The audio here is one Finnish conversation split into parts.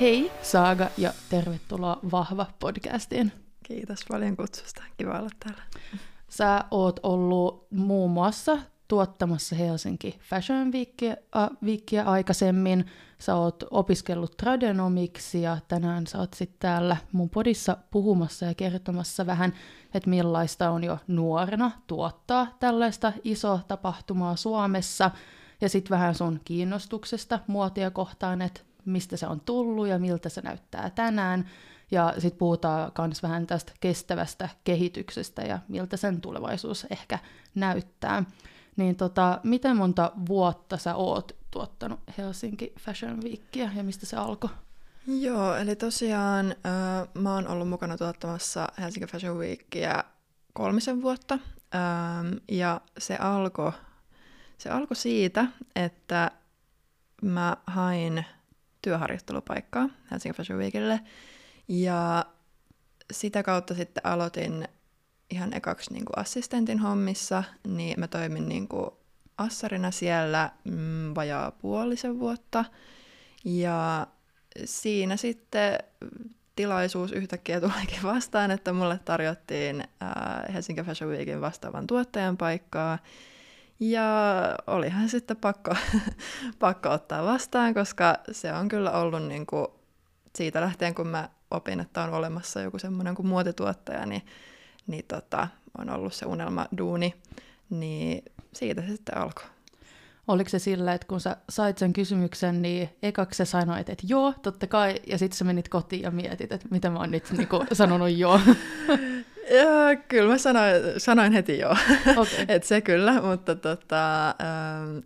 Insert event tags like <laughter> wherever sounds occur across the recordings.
Hei Saaga ja tervetuloa Vahva podcastiin. Kiitos paljon kutsusta. Kiva olla täällä. Sä oot ollut muun muassa tuottamassa Helsinki Fashion Weekia, äh, Weekia aikaisemmin. Sä oot opiskellut tradenomiksi ja tänään sä oot sitten täällä mun podissa puhumassa ja kertomassa vähän, että millaista on jo nuorena tuottaa tällaista isoa tapahtumaa Suomessa. Ja sitten vähän sun kiinnostuksesta muotia kohtaan, että mistä se on tullut ja miltä se näyttää tänään. Ja sitten puhutaan myös vähän tästä kestävästä kehityksestä ja miltä sen tulevaisuus ehkä näyttää. Niin tota, miten monta vuotta sä oot tuottanut Helsinki Fashion Weekia ja mistä se alkoi? Joo, eli tosiaan äh, mä oon ollut mukana tuottamassa Helsinki Fashion Weekia kolmisen vuotta. Ähm, ja se alkoi se alko siitä, että mä hain työharjoittelupaikkaa Helsingin Fashion Weekille. Ja sitä kautta sitten aloitin ihan ekaksi niin kuin assistentin hommissa, niin mä toimin niin kuin assarina siellä mm, vajaa puolisen vuotta. Ja siinä sitten tilaisuus yhtäkkiä tulikin vastaan, että mulle tarjottiin äh, Helsinki Fashion Weekin vastaavan tuottajan paikkaa. Ja olihan sitten pakko, <laughs> pakko ottaa vastaan, koska se on kyllä ollut niin kuin siitä lähtien, kun mä opin, että on olemassa joku semmoinen kuin muotituottaja, niin, niin tota, on ollut se unelma duuni, niin siitä se sitten alkoi. Oliko se sillä, että kun sä sait sen kysymyksen, niin ekaksi sä sanoit, että joo, totta kai, ja sitten sä menit kotiin ja mietit, että mitä mä oon nyt niin kuin, sanonut joo? <laughs> ja, kyllä mä sanoin, sanoin heti joo, okay. <laughs> että se kyllä, mutta tota, ähm,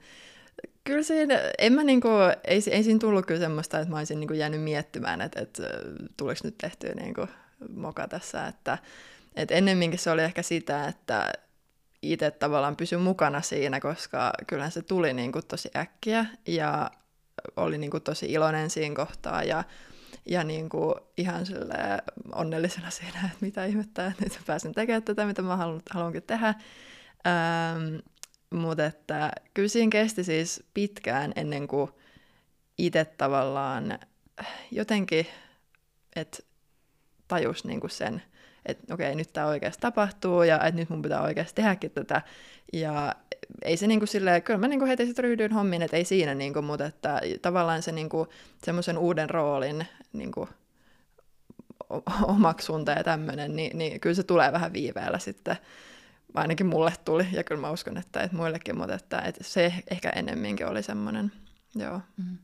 kyllä siinä, en mä niinku, ei, ei siinä tullut kyllä semmoista, että mä olisin niinku jäänyt miettimään, että, että tuliko nyt tehtyä niinku moka tässä, että, että ennemminkin se oli ehkä sitä, että itse tavallaan pysy mukana siinä, koska kyllähän se tuli niinku tosi äkkiä ja oli niinku tosi iloinen siinä kohtaa ja, ja niinku ihan onnellisena <laughs> siinä, että mitä ihmettä, että nyt pääsen tekemään tätä, mitä mä haluan, haluankin tehdä. Ähm, mutta että kyllä siinä kesti siis pitkään ennen kuin itse tavallaan jotenkin, että tajus niinku sen, että okei, nyt tämä oikeasti tapahtuu ja että nyt mun pitää oikeasti tehdäkin tätä. Ja ei se niinku silleen, kyllä mä niinku heti sitten ryhdyin hommiin, että ei siinä, niinku, mutta että tavallaan se niinku, semmoisen uuden roolin niinku, omaksunta ja tämmöinen, niin, niin kyllä se tulee vähän viiveellä sitten ainakin mulle tuli, ja kyllä mä uskon, että, että muillekin, mutta että, että se ehkä ennemminkin oli semmoinen, joo. Mm.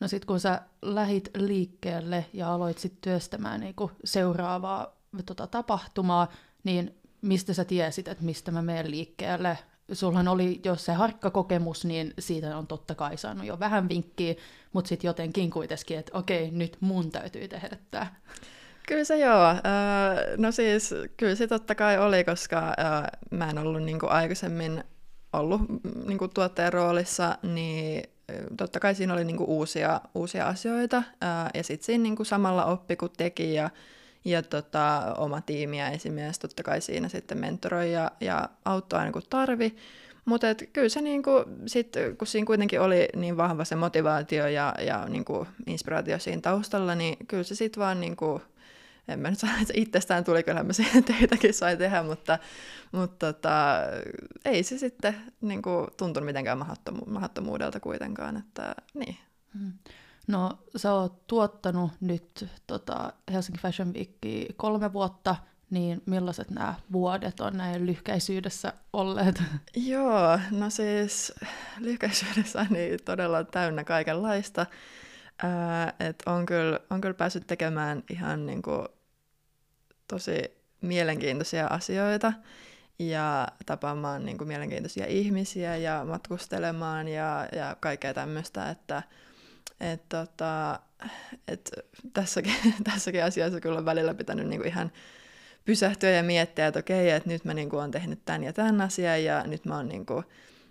No sitten kun sä lähit liikkeelle ja aloit sit työstämään niinku seuraavaa tota, tapahtumaa, niin mistä sä tiesit, että mistä mä menen liikkeelle? Sullahan oli, jos se harkkakokemus, niin siitä on totta kai saanut jo vähän vinkkiä, mutta sitten jotenkin kuitenkin, että okei, nyt mun täytyy tehdä tämä. Kyllä se joo. no siis, kyllä se totta kai oli, koska mä en ollut niin kuin aikaisemmin ollut niin kuin tuottajan roolissa, niin totta kai siinä oli niin kuin uusia, uusia asioita. ja sitten siinä niin kuin samalla oppi, kun teki ja, ja tota, oma tiimi ja esimies totta kai siinä sitten mentoroi ja, ja auttoi aina kun tarvi. Mutta kyllä se niinku, sit, kun siinä kuitenkin oli niin vahva se motivaatio ja, ja niinku inspiraatio siinä taustalla, niin kyllä se sitten vaan niinku, en mä nyt sano, että itsestään tuli, kyllä mä <laughs> siihen teitäkin sai tehdä, mutta, mutta tota, ei se sitten niin kuin, tuntunut mitenkään mahdottomu- mahdottomuudelta kuitenkaan, että niin. Mm. No sä oot tuottanut nyt tota, Helsinki Fashion Week kolme vuotta, niin millaiset nämä vuodet on näin lyhkäisyydessä olleet? <laughs> Joo, no siis lyhkäisyydessä niin todella täynnä kaikenlaista. Äh, et on, kyllä, on kyllä päässyt tekemään ihan niin kuin, tosi mielenkiintoisia asioita ja tapaamaan niin kuin, mielenkiintoisia ihmisiä ja matkustelemaan ja, ja kaikkea tämmöistä, että et, tota, et tässäkin, <laughs> tässäkin asiassa kyllä on välillä pitänyt niin kuin, ihan pysähtyä ja miettiä, että okei, että nyt mä niin kuin, olen tehnyt tämän ja tämän asian ja nyt mä oon niin kuin,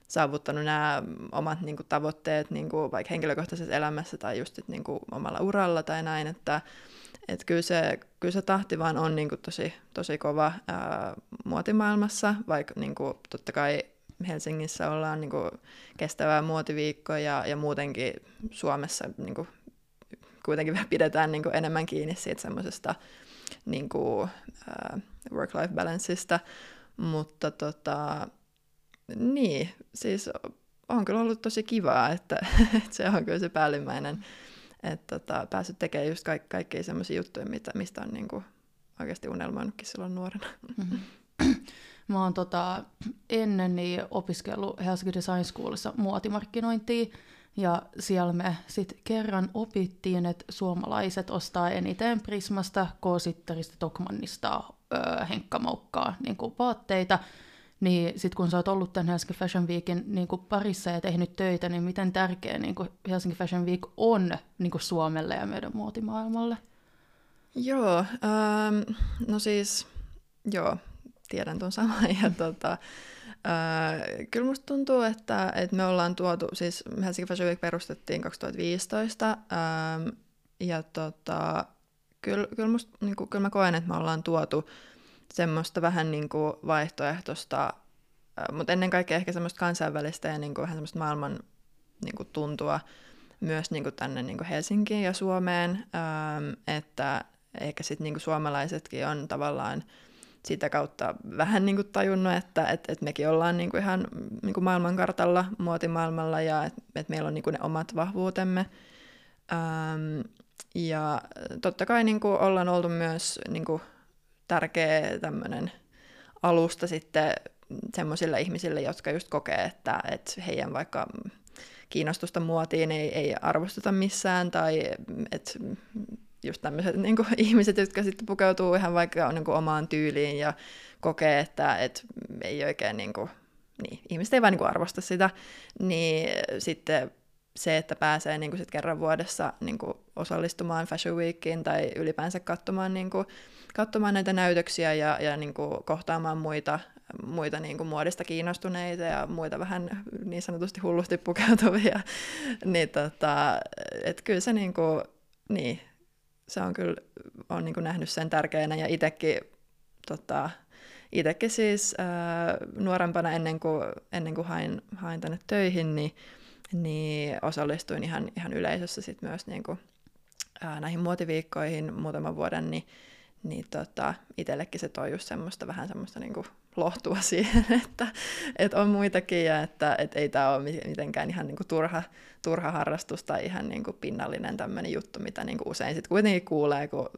saavuttanut nämä omat niin kuin, tavoitteet niin kuin, vaikka henkilökohtaisessa elämässä tai just niin kuin, omalla uralla tai näin, että et kyllä, se, kyllä se tahti vaan on niin kuin, tosi, tosi kova ää, muotimaailmassa, vaikka niin kuin, totta kai Helsingissä ollaan niin kuin, kestävää muotiviikkoa ja, ja muutenkin Suomessa niin kuin, kuitenkin pidetään niin kuin enemmän kiinni siitä semmoisesta niin kuin, uh, work-life balanceista, mutta tota, niin, siis on kyllä ollut tosi kivaa, että, <laughs> että se on kyllä se päällimmäinen, että tota, päässyt tekemään just ka- kaikkia semmoisia juttuja, mitä, mistä on niin kuin oikeasti unelmoinutkin silloin nuorena. Mm-hmm. Mä oon tota, ennen niin opiskellut Helsinki Design Schoolissa muotimarkkinointia, ja siellä me sitten kerran opittiin, että suomalaiset ostaa eniten Prismasta, K-sitteristä, Tokmannista, öö, henkkamaukkaa niin vaatteita. Niin sitten kun sä oot ollut tämän Helsinki Fashion Weekin niin kuin parissa ja tehnyt töitä, niin miten tärkeä niin kuin Helsinki Fashion Week on niin kuin Suomelle ja meidän muotimaailmalle? Joo, ähm, no siis, joo, tiedän tuon saman. Ja tota, Öö, kyllä musta tuntuu, että, että me ollaan tuotu, siis Helsinki Fashion Week perustettiin 2015, öö, ja tota, kyllä, kyllä, musta, niin kuin, kyllä mä koen, että me ollaan tuotu semmoista vähän niin kuin vaihtoehtoista, mutta ennen kaikkea ehkä semmoista kansainvälistä ja niin kuin, vähän semmoista maailman niin kuin, tuntua myös niin kuin tänne niin kuin Helsinkiin ja Suomeen, öö, että ehkä sitten niin kuin suomalaisetkin on tavallaan sitä kautta vähän niin kuin tajunnut, että et, et mekin ollaan niin kuin ihan niin kuin maailmankartalla, muotimaailmalla ja että et meillä on niin kuin ne omat vahvuutemme. Ähm, ja totta kai niin kuin ollaan oltu myös niin kuin tärkeä tämmöinen alusta sitten semmoisille ihmisille, jotka just kokee, että, että heidän vaikka kiinnostusta muotiin ei, ei arvosteta missään tai että just tämmöiset niin kuin, <laughs> ihmiset, jotka sitten pukeutuu ihan vaikka niin kuin, omaan tyyliin ja kokee, että et ei oikein, niin kuin, niin, ihmiset ei vaan niin kuin, arvosta sitä, niin sitten se, että pääsee niin kuin, sit kerran vuodessa niin kuin, osallistumaan Fashion Weekiin tai ylipäänsä katsomaan, niin kuin, katsomaan näitä näytöksiä ja, ja niin kuin, kohtaamaan muita, muita niin kuin, muodista kiinnostuneita ja muita vähän niin sanotusti hullusti pukeutuvia, <laughs> niin tota, et kyllä se niin kuin, niin, se on kyllä, on niin nähnyt sen tärkeänä. Ja itsekin tota, itekin siis ää, nuorempana ennen kuin, ennen kuin hain, hain tänne töihin, niin, niin osallistuin ihan, ihan yleisössä sit myös niin kuin, ää, näihin muotiviikkoihin muutaman vuoden, niin, niin tota, itsellekin se toi just semmoista vähän semmoista niin kuin lohtua <laughs> siihen, että, että on muitakin ja että, että ei tämä ole mitenkään ihan niin kuin turha, turha harrastus tai ihan niin kuin pinnallinen tämmöinen juttu, mitä niin kuin usein sitten kuitenkin kuulee, kun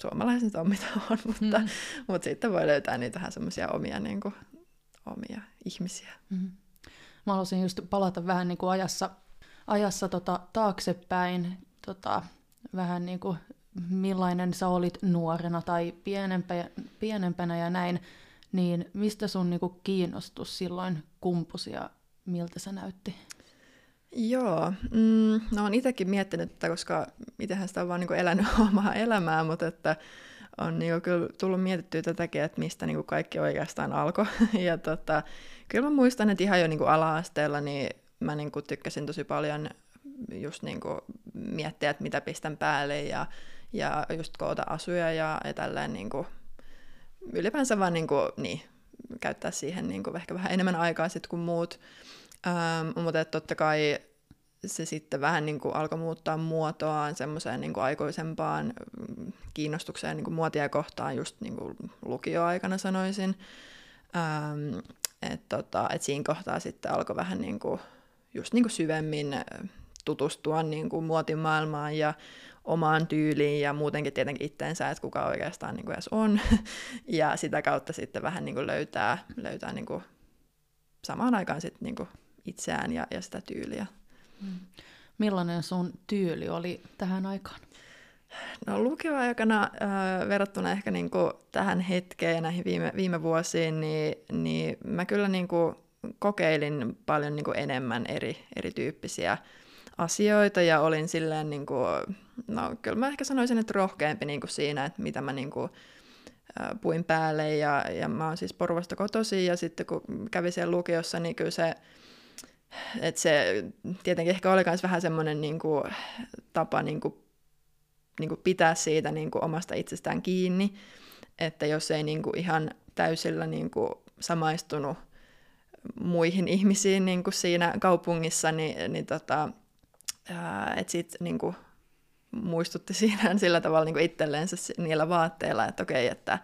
suomalaiset on mitä on, <laughs> mutta, mm. mutta sitten voi löytää niitä vähän semmoisia omia, niin kuin, omia ihmisiä. Mm. Mä haluaisin just palata vähän niin kuin ajassa, ajassa tota, taaksepäin, tota, vähän niin kuin millainen sä olit nuorena tai pienempä, pienempänä ja näin niin mistä sun niinku kiinnostus silloin kumpusi ja miltä se näytti? Joo, mm, no olen itsekin miettinyt tätä, koska itsehän sitä on vaan niinku elänyt <laughs> omaa elämää, mutta että on niinku kyllä tullut mietittyä tätäkin, että mistä niinku kaikki oikeastaan alkoi. <laughs> ja tota, kyllä mä muistan, että ihan jo niinku ala-asteella niin mä niinku tykkäsin tosi paljon just niinku miettiä, että mitä pistän päälle ja, ja just koota asuja ja, ja tälleen niinku ylipäänsä vaan niin kuin, niin, käyttää siihen niin kuin ehkä vähän enemmän aikaa sit kuin muut. Ähm, mutta totta kai se sitten vähän niin kuin alkoi muuttaa muotoaan semmoiseen niin kuin aikuisempaan mm, kiinnostukseen niin kuin muotia kohtaan just niin kuin lukioaikana sanoisin. Ähm, että tota, et siinä kohtaa sitten alkoi vähän niin kuin, just niin kuin syvemmin tutustua niin kuin muotimaailmaan ja omaan tyyliin ja muutenkin tietenkin itteensä, että kuka oikeastaan niin kuin edes on. <laughs> ja sitä kautta sitten vähän niin kuin löytää, löytää niin kuin samaan aikaan sitten niin kuin itseään ja, ja sitä tyyliä. Mm. Millainen sun tyyli oli tähän aikaan? No lukioaikana äh, verrattuna ehkä niin kuin tähän hetkeen ja näihin viime, viime vuosiin, niin, niin mä kyllä niin kuin kokeilin paljon niin kuin enemmän eri, erityyppisiä asioita ja olin silleen, niin kuin, no kyllä mä ehkä sanoisin, että rohkeampi niin kuin siinä, että mitä mä niin kuin, puin päälle ja, ja mä oon siis Porvosta kotosi ja sitten kun kävin siellä lukiossa, niin kyllä se, että se tietenkin ehkä oli myös vähän semmoinen niin kuin, tapa niin kuin, niin kuin pitää siitä niin kuin omasta itsestään kiinni, että jos ei niin kuin ihan täysillä niin kuin samaistunut muihin ihmisiin niin kuin siinä kaupungissa, niin, niin tota, että sitten niinku, muistutti <laughs> siinä sillä tavalla niin itselleensä niillä vaatteilla, että okei, että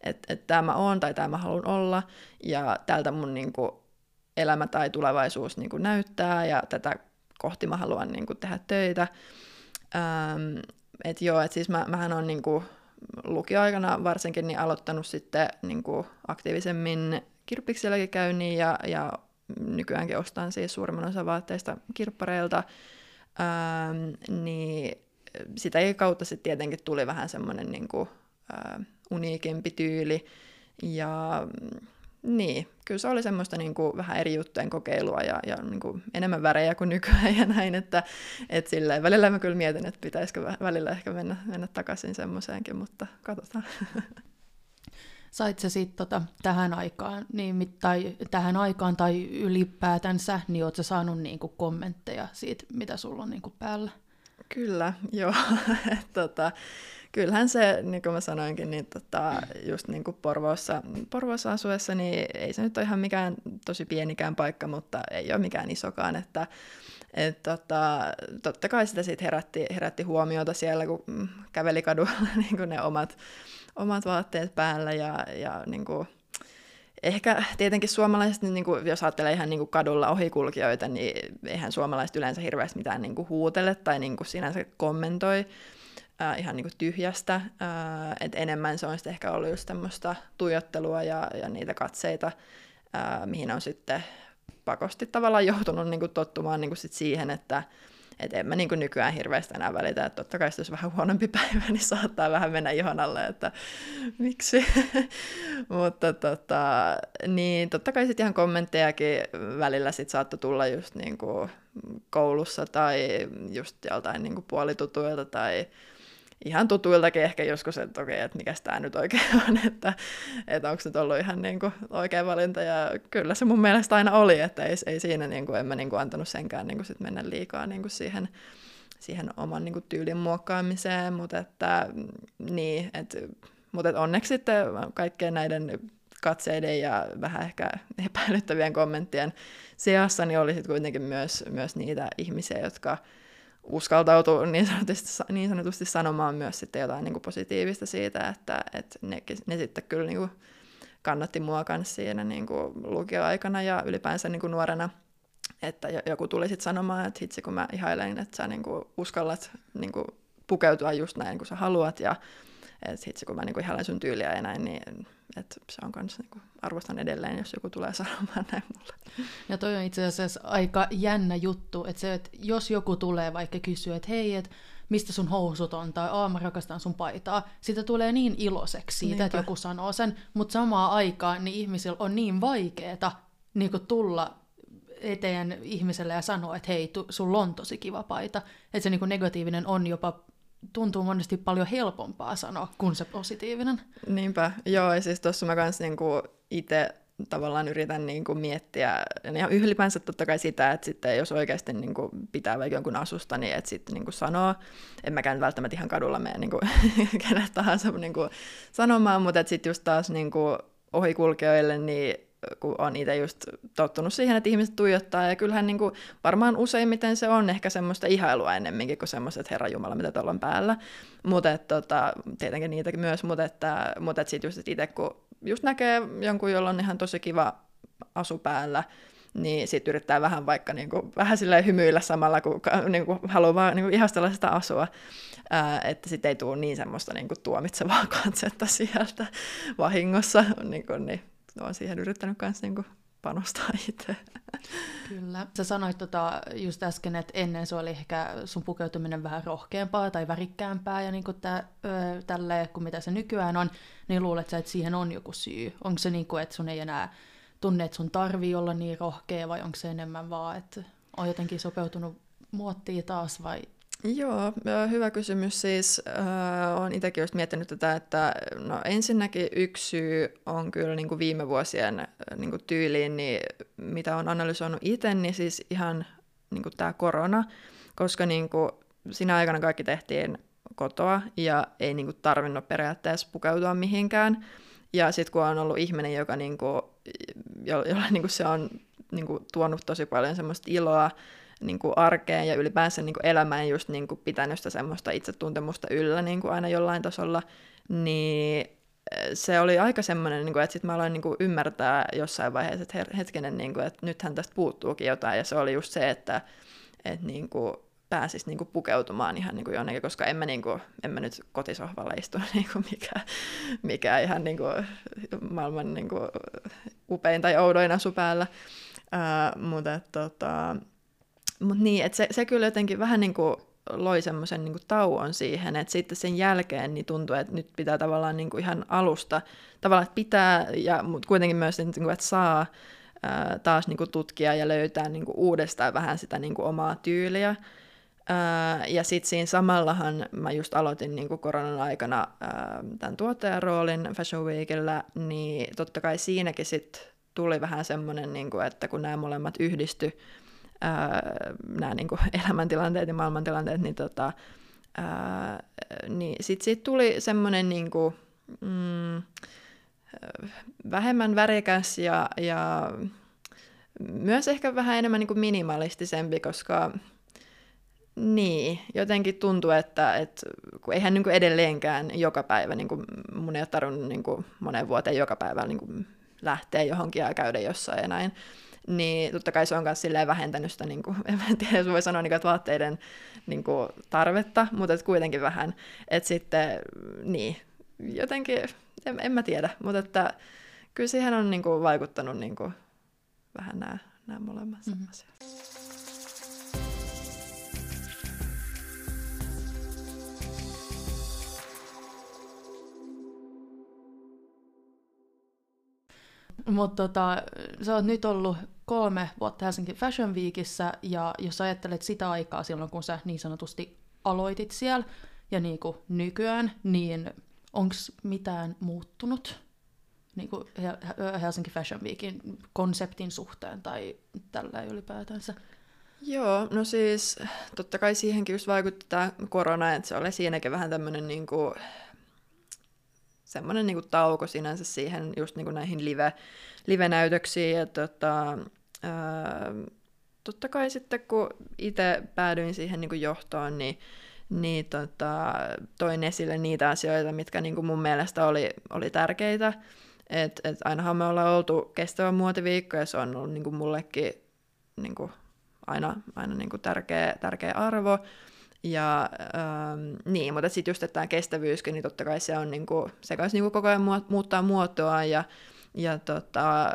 että et tämä on tai tämä haluan olla ja tältä mun niin kuin, elämä tai tulevaisuus niin kuin, näyttää ja tätä kohti mä haluan niin kuin, tehdä töitä. Ähm, että joo, että siis mä, mähän on niin lukioaikana varsinkin niin aloittanut sitten niin kuin, aktiivisemmin kirppikselläkin käynnin ja, ja nykyäänkin ostan siis suurimman osa vaatteista kirppareilta, ähm, niin sitä kautta sitten tietenkin tuli vähän semmoinen niin kuin, äh, uniikempi tyyli. Ja mm, niin, kyllä se oli semmoista niin kuin vähän eri juttujen kokeilua ja, ja niin kuin enemmän värejä kuin nykyään ja näin, että et silleen, välillä mä kyllä mietin, että pitäisikö välillä ehkä mennä, mennä takaisin semmoiseenkin, mutta katsotaan. <laughs> Sait sä sitten tota, tähän aikaan, niin, tai tähän aikaan tai ylipäätänsä, niin oot sä saanut niinku kommentteja siitä, mitä sulla on niinku päällä? Kyllä, <laughs> joo. tota, kyllähän se, niin kuin mä sanoinkin, niin tota, just niin kuin Porvoossa, Porvoossa asuessa, niin ei se nyt ole ihan mikään tosi pienikään paikka, mutta ei ole mikään isokaan, että et tota, totta kai sitä sitten herätti, herätti huomiota siellä, kun käveli kadulla <laughs> niin kuin ne omat, omat vaatteet päällä ja, ja niin kuin, ehkä tietenkin suomalaiset, niin kuin, jos ajattelee ihan niin kuin kadulla ohikulkijoita, niin eihän suomalaiset yleensä hirveästi mitään niin kuin huutele tai niin kuin sinänsä kommentoi äh, ihan niin kuin tyhjästä. Äh, et enemmän se on sitten ehkä ollut just tämmöistä tuijottelua ja, ja niitä katseita, äh, mihin on sitten pakosti tavallaan joutunut niin kuin tottumaan niin kuin sit siihen, että et en mä niin kuin nykyään hirveästi enää välitä, että totta kai jos vähän huonompi <laughs> päivä, niin saattaa vähän mennä ihon alle, että miksi. <laughs> Mutta tota, niin totta kai sitten ihan kommenttejakin välillä sit saattoi tulla just niin kuin koulussa tai just joltain niin kuin puolitutuilta tai ihan tutuiltakin ehkä joskus, että okei, että mikä tämä nyt oikein <laughs> on, että, että onko se ollut ihan niin kuin oikea valinta, ja kyllä se mun mielestä aina oli, että ei, ei siinä, niin kuin, en mä niin kuin antanut senkään niin kuin sit mennä liikaa niin kuin siihen, siihen oman niin kuin tyylin muokkaamiseen, mutta että, niin, että, mutta että onneksi sitten kaikkien näiden katseiden ja vähän ehkä <laughs> epäilyttävien kommenttien seassa niin oli sitten kuitenkin myös, myös niitä ihmisiä, jotka uskaltautuu niin sanotusti, niin sanotusti sanomaan myös sitten jotain niin kuin positiivista siitä, että, että ne, ne sitten kyllä niin kuin kannatti mua kanssa siinä niin kuin lukioaikana ja ylipäänsä niin kuin nuorena, että joku tuli sitten sanomaan, että hitsi kun mä ihailen, että sä niin kuin uskallat niin kuin pukeutua just näin kuin sä haluat ja että hitsi kun mä niin kuin ihailen sun tyyliä ja näin, niin että se on kans, niin kuin, arvostan edelleen, jos joku tulee sanomaan näin mulle. Ja toi on itse asiassa aika jännä juttu, että se, että jos joku tulee vaikka kysyä, että hei, että mistä sun housut on, tai aah, rakastan sun paitaa, sitä tulee niin iloiseksi siitä, Niinpä. että joku sanoo sen, mutta samaan aikaan niin ihmisillä on niin vaikeeta niin tulla eteen ihmiselle ja sanoa, että hei, tu, sulla on tosi kiva paita. Että se niin negatiivinen on jopa tuntuu monesti paljon helpompaa sanoa kuin se positiivinen. Niinpä, joo, ja siis tuossa mä kanssa niinku itse tavallaan yritän niin kuin miettiä, ja ylipäänsä totta kai sitä, että sitten jos oikeasti niin kuin pitää vaikka jonkun asusta, niin että sitten niin kuin sanoo, en mäkään välttämättä ihan kadulla mene <laughs> niin kuin kenet tahansa niin kuin sanomaan, mutta sitten just taas niin kuin ohikulkijoille, niin kun on itse just tottunut siihen, että ihmiset tuijottaa, ja kyllähän niin kuin, varmaan useimmiten se on ehkä semmoista ihailua ennemminkin kuin semmoista, että Herra Jumala, mitä tuolla on päällä. Mutta tota, tietenkin niitäkin myös, mutta että, mutta että sitten just itse kun just näkee jonkun, jolla on ihan tosi kiva asu päällä, niin sitten yrittää vähän vaikka niin kuin, vähän silleen hymyillä samalla, kun niin kuin, haluaa vaan niin kuin, ihastella sitä asua, ää, että sitten ei tule niin semmoista niin kuin, tuomitsevaa <laughs> katsetta sieltä vahingossa, niin, kuin, niin olen siihen yrittänyt myös niin panostaa <laughs> itse. Kyllä. Sä sanoit tota just äsken, että ennen se oli ehkä sun pukeutuminen vähän rohkeampaa tai värikkäämpää ja niin kuin tä, ö, tälle, kuin mitä se nykyään on, niin luulet sä, että siihen on joku syy? Onko se niin kuin, että sun ei enää tunne, että sun tarvii olla niin rohkea vai onko se enemmän vaan, että on jotenkin sopeutunut muottiin taas vai Joo, hyvä kysymys. Siis äh, olen itsekin just miettinyt tätä, että no ensinnäkin yksi syy on kyllä niin kuin viime vuosien niin kuin tyyliin, niin mitä on analysoinut itse, niin siis ihan niin kuin tämä korona, koska niin kuin siinä aikana kaikki tehtiin kotoa ja ei niin kuin tarvinnut periaatteessa pukeutua mihinkään. Ja sitten kun on ollut ihminen, joka niin kuin, jolla niin kuin se on niin kuin tuonut tosi paljon semmoista iloa, niin kuin arkeen ja ylipäänsä niin kuin elämään just niin kuin pitänyt sitä semmoista itsetuntemusta yllä niin kuin aina jollain tasolla, niin eh, se oli aika semmoinen, niin kuin, että sitten mä aloin niin kuin ymmärtää jossain vaiheessa, että hetkinen, niin kuin, että nythän tästä puuttuukin jotain, ja se oli just se, että, että niin kuin, pääsisi niin kuin pukeutumaan ihan niin kuin jonnekin, koska en mä, niin kuin, en mä nyt kotisohvalla istu <laughs> niin kuin mikä, mikä ihan niin kuin maailman niin kuin upein tai oudoin asu päällä. Uh, mutta tota, mut niin, että se, se kyllä jotenkin vähän niin kuin loi semmoisen niin tauon siihen, että sitten sen jälkeen niin tuntuu, että nyt pitää tavallaan niin kuin ihan alusta, tavallaan että pitää, ja, mutta kuitenkin myös, niin kuin, että saa ää, taas niin kuin tutkia ja löytää niin kuin uudestaan vähän sitä niin kuin omaa tyyliä. Ää, ja sitten siinä samallahan mä just aloitin niin kuin koronan aikana ää, tämän tuottajan roolin Fashion Weekillä, niin totta kai siinäkin sitten tuli vähän semmoinen, niin kuin, että kun nämä molemmat yhdisty, nämä niin <laughs> elämäntilanteet ja maailmantilanteet, niin, tota, niin sitten siitä tuli semmoinen niin mm, vähemmän värikäs ja, ja myös ehkä vähän enemmän niin minimalistisempi, koska niin, jotenkin tuntuu, että, että kun eihän niin kuin edelleenkään joka päivä, niin kuin mun ei ole tarvinnut niin kuin monen vuoteen joka päivä niin kuin lähteä johonkin ja käydä jossain ja näin, niin totta kai se on myös vähentänyt sitä, niin kuin, <laughs> en tiedä, jos voi sanoa niin kuin, että vaatteiden niin kuin, tarvetta, mutta että kuitenkin vähän, että sitten, niin, jotenkin, en, en mä tiedä, mutta että kyllä siihen on niin kuin, vaikuttanut niin kuin, vähän nämä, nämä molemmat mm-hmm. asiat. Mutta tota, sä oot nyt ollut kolme vuotta Helsinki Fashion Weekissä, ja jos ajattelet sitä aikaa silloin, kun sä niin sanotusti aloitit siellä, ja niin kuin nykyään, niin onko mitään muuttunut niin kuin Helsinki Fashion Weekin konseptin suhteen tai tällä ylipäätänsä? Joo, no siis totta kai siihenkin just vaikutti tämä korona, että se oli siinäkin vähän tämmöinen niin kuin semmoinen niin tauko sinänsä siihen just niin kuin näihin live, live-näytöksiin. Ja tota, ää, totta kai sitten kun itse päädyin siihen niin kuin johtoon, niin, niin tota, toin esille niitä asioita, mitkä niin kuin mun mielestä oli, oli tärkeitä. Et, et ainahan me ollaan oltu kestävä muotiviikko ja se on ollut niin kuin mullekin niin kuin aina, aina niin kuin tärkeä, tärkeä arvo. Ja ähm, niin, mutta sitten just että tämä kestävyyskin, niin totta kai se on niinku, se kanssa niinku koko ajan muuttaa muotoa ja, ja tota,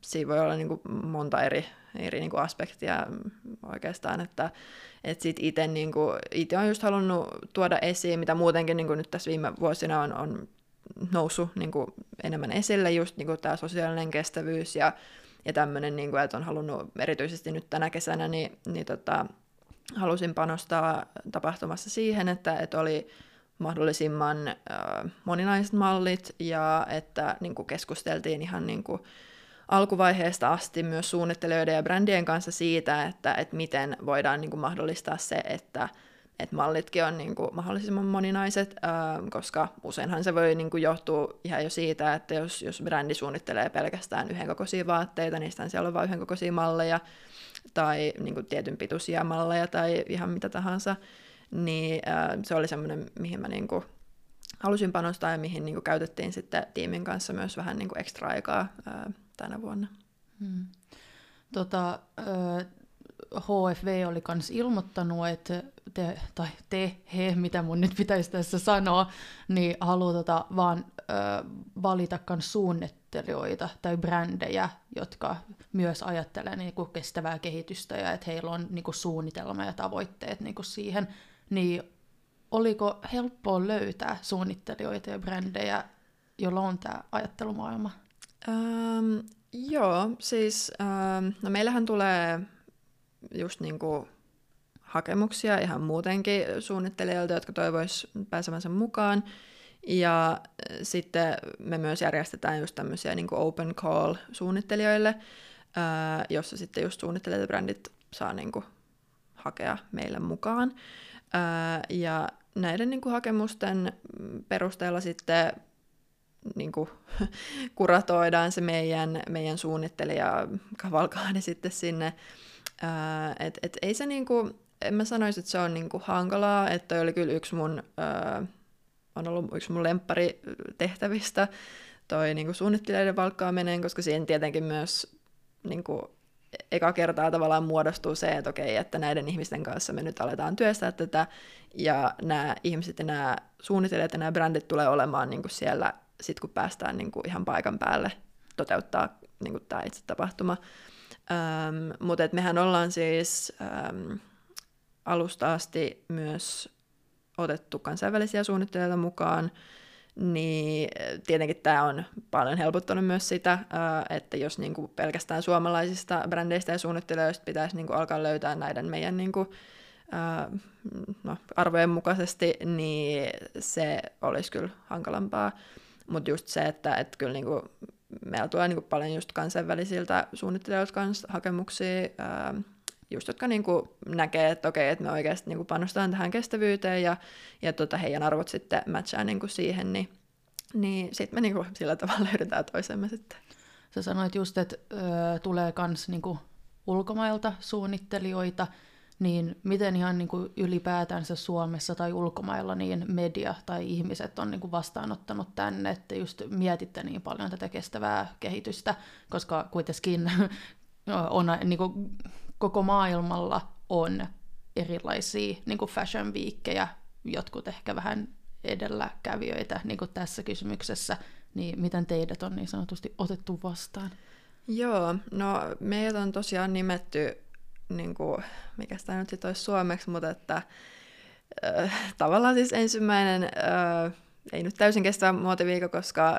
siinä voi olla niinku monta eri, eri niinku aspektia oikeastaan, että et sit itse niinku, ite on just halunnut tuoda esiin, mitä muutenkin niinku nyt tässä viime vuosina on, on noussut niinku enemmän esille, just niinku tämä sosiaalinen kestävyys ja, ja tämmöinen, niinku, että on halunnut erityisesti nyt tänä kesänä, niin, niin tota, halusin panostaa tapahtumassa siihen, että, että oli mahdollisimman äh, moninaiset mallit ja että niin kuin keskusteltiin ihan niin kuin alkuvaiheesta asti myös suunnittelijoiden ja brändien kanssa siitä, että, että miten voidaan niin kuin mahdollistaa se, että, että mallitkin on niin kuin mahdollisimman moninaiset, äh, koska useinhan se voi niin kuin johtua ihan jo siitä, että jos, jos brändi suunnittelee pelkästään yhdenkokoisia vaatteita, niin siellä on vain yhdenkokoisia malleja, tai niin kuin tietyn pituisia malleja tai ihan mitä tahansa, niin äh, se oli semmoinen, mihin mä niin kuin halusin panostaa ja mihin niin kuin käytettiin sitten tiimin kanssa myös vähän niin kuin ekstra aikaa äh, tänä vuonna. Hmm. Tota, äh, HFV oli myös ilmoittanut, että te, tai te, he, mitä mun nyt pitäisi tässä sanoa, niin haluaa tota vaan ö, valita myös suunnittelijoita tai brändejä, jotka myös ajattelee niin kuin kestävää kehitystä ja että heillä on niin suunnitelma ja tavoitteet niin siihen. Niin oliko helppoa löytää suunnittelijoita ja brändejä, joilla on tämä ajattelumaailma? Um, joo, siis um, no meillähän tulee just niin kuin hakemuksia ihan muutenkin suunnittelijoilta, jotka toivois pääsevänsä mukaan. Ja sitten me myös järjestetään just tämmöisiä niin open call suunnittelijoille, jossa sitten just suunnittelijat ja brändit saa niin kuin hakea meille mukaan. Ja näiden niin kuin hakemusten perusteella sitten niin kuin, <laughs> kuratoidaan se meidän, meidän suunnittelija kavalkaani sitten sinne et, et ei se niinku, en mä sanoisi, että se on niinku hankalaa, että oli kyllä yksi mun, on ollut yksi mun lemppari tehtävistä, toi niinku suunnittelijoiden valkkaaminen, koska siihen tietenkin myös niinku, eka kertaa tavallaan muodostuu se, että okei, että näiden ihmisten kanssa me nyt aletaan työstää tätä, ja nämä ihmiset ja nämä suunnittelijat ja nämä brändit tulee olemaan niin kuin siellä, sit kun päästään niin kuin ihan paikan päälle toteuttaa niin kuin tämä itse tapahtuma. Ähm, mutta mehän ollaan siis ähm, alusta asti myös otettu kansainvälisiä suunnittelijoita mukaan, niin tietenkin tämä on paljon helpottanut myös sitä, että jos niinku pelkästään suomalaisista brändeistä ja suunnittelijoista pitäisi niinku alkaa löytää näiden meidän niinku, no, arvojen mukaisesti, niin se olisi kyllä hankalampaa. Mutta just se, että et kyllä niinku, meillä tulee niinku paljon just kansainvälisiltä suunnittelijoilta kanssa hakemuksia, just jotka niinku näkee, että okei, että me oikeasti niinku panostetaan tähän kestävyyteen ja, ja tota, heidän arvot sitten matchaa niinku siihen, niin, niin sitten me niinku sillä tavalla <laughs> löydetään toisemme sitten. Sä sanoit just, että ö, tulee myös niinku ulkomailta suunnittelijoita, niin miten ihan niin kuin ylipäätänsä Suomessa tai ulkomailla niin media tai ihmiset on niin kuin vastaanottanut tänne, että just mietitte niin paljon tätä kestävää kehitystä, koska kuitenkin <laughs> on niin kuin koko maailmalla on erilaisia niin kuin fashion viikkejä, jotkut ehkä vähän edelläkävijöitä niin kuin tässä kysymyksessä, niin miten teidät on niin sanotusti otettu vastaan? Joo, no meidät on tosiaan nimetty, niin kuin, mikä sitä nyt olisi suomeksi, mutta että äh, tavallaan siis ensimmäinen, äh, ei nyt täysin kestävä muotiviikko, koska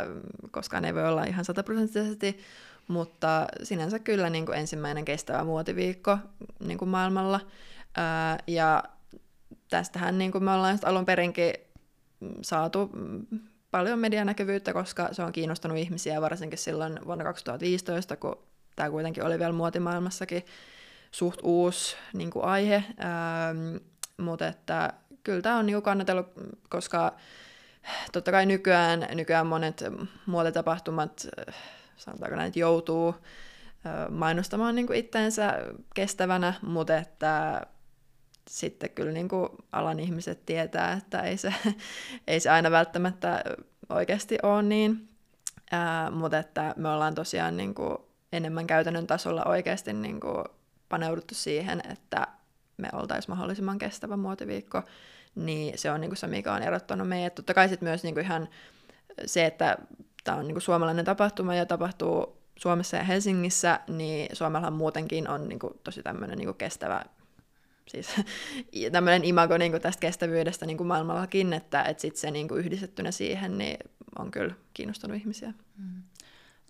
koskaan ei voi olla ihan sataprosenttisesti mutta sinänsä kyllä niin kuin ensimmäinen kestävä muotiviikko niin kuin maailmalla. Ää, ja tästähän niin kuin me ollaan alun perinkin saatu paljon medianäkyvyyttä, koska se on kiinnostanut ihmisiä varsinkin silloin vuonna 2015, kun tämä kuitenkin oli vielä muotimaailmassakin suht uusi niin kuin aihe, ää, mutta että kyllä tämä on niin kannatellut, koska totta kai nykyään, nykyään monet muotitapahtumat sanotaanko näin, että joutuu mainostamaan niin kuin itteensä kestävänä, mutta että sitten kyllä niin kuin alan ihmiset tietää, että ei se, <laughs> ei se aina välttämättä oikeasti ole niin, Ää, mutta että me ollaan tosiaan niin kuin enemmän käytännön tasolla oikeasti niin kuin paneuduttu siihen, että me oltaisiin mahdollisimman kestävä muotiviikko, niin se on niin kuin se, mikä on erottanut meidät. Totta kai sitten myös niin kuin ihan se, että tämä on niin suomalainen tapahtuma ja tapahtuu Suomessa ja Helsingissä, niin Suomellahan muutenkin on niin kuin tosi tämmöinen niin kestävä siis <laughs> tämmöinen imago niin kuin tästä kestävyydestä niin kuin maailmallakin, että, että sitten se niin kuin yhdistettynä siihen niin on kyllä kiinnostunut ihmisiä. Mm.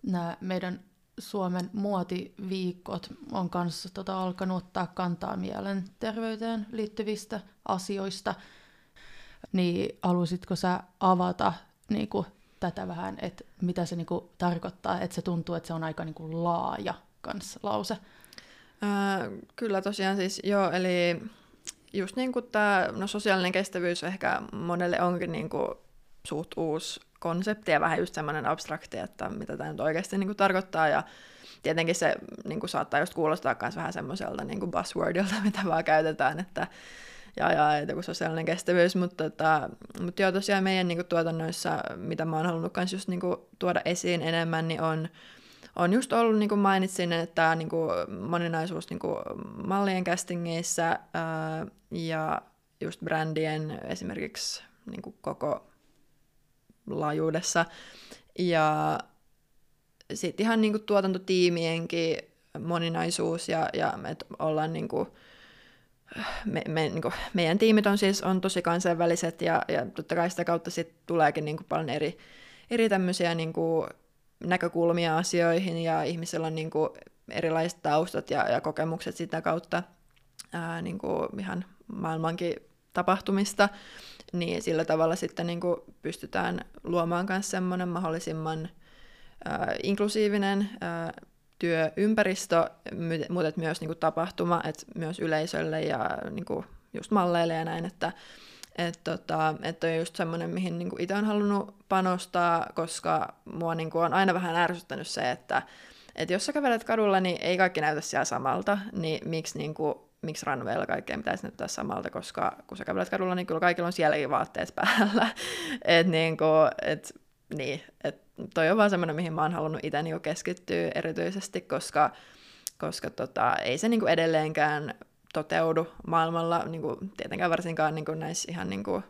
Nämä meidän Suomen muotiviikot on kanssa tota, alkanut ottaa kantaa mielenterveyteen liittyvistä asioista. Niin haluaisitko sä avata niin kuin, tätä vähän, että mitä se niinku tarkoittaa, että se tuntuu, että se on aika niinku laaja kans lause. Ää, kyllä tosiaan siis, joo, eli just niin kuin tämä, no sosiaalinen kestävyys ehkä monelle onkin niin kuin suht uusi konsepti ja vähän just semmoinen abstrakti, että mitä tämä nyt oikeasti niin kuin tarkoittaa ja tietenkin se niin kuin saattaa just kuulostaa myös vähän semmoiselta niin kuin buzzwordilta, <laughs> mitä vaan käytetään, että ja, ja että joku sosiaalinen kestävyys, mutta, tota, mutta joo, tosiaan meidän niin kuin, tuotannoissa, mitä mä oon halunnut myös just niin kuin, tuoda esiin enemmän, niin on, on just ollut, niin kuin mainitsin, että tämä niin kuin, moninaisuus niin kuin, mallien castingeissa ää, ja just brändien esimerkiksi niin kuin, koko laajuudessa. Ja sitten ihan niin kuin, tuotantotiimienkin moninaisuus ja, ja että ollaan niin kuin, me, me, niin kuin, meidän tiimit on siis on tosi kansainväliset ja, ja totta kai sitä kautta sit tuleekin niin kuin, paljon eri, eri tämmöisiä niin kuin, näkökulmia asioihin ja ihmisillä on niin kuin, erilaiset taustat ja, ja kokemukset sitä kautta ää, niin kuin, ihan maailmankin tapahtumista, niin sillä tavalla sitten niin kuin, pystytään luomaan myös semmoinen mahdollisimman ää, inklusiivinen ää, työympäristö, mutta myös niin kuin tapahtuma, että myös yleisölle ja niin kuin just malleille ja näin, että et tota, et on just semmoinen, mihin niin itse on halunnut panostaa, koska mua niin kuin on aina vähän ärsyttänyt se, että että jos sä kävelet kadulla, niin ei kaikki näytä siellä samalta, niin miksi niin kuin, miksi ranveilla kaikkeen pitäisi näyttää samalta, koska kun sä kävelet kadulla, niin kyllä kaikilla on sielläkin vaatteet päällä. <laughs> että niin kuin, et, niin, et toi on vaan semmoinen, mihin mä oon halunnut itse niin keskittyä erityisesti, koska, koska tota, ei se niin kuin edelleenkään toteudu maailmalla, niin kuin, tietenkään varsinkaan niin kuin näissä ihan niin kuin,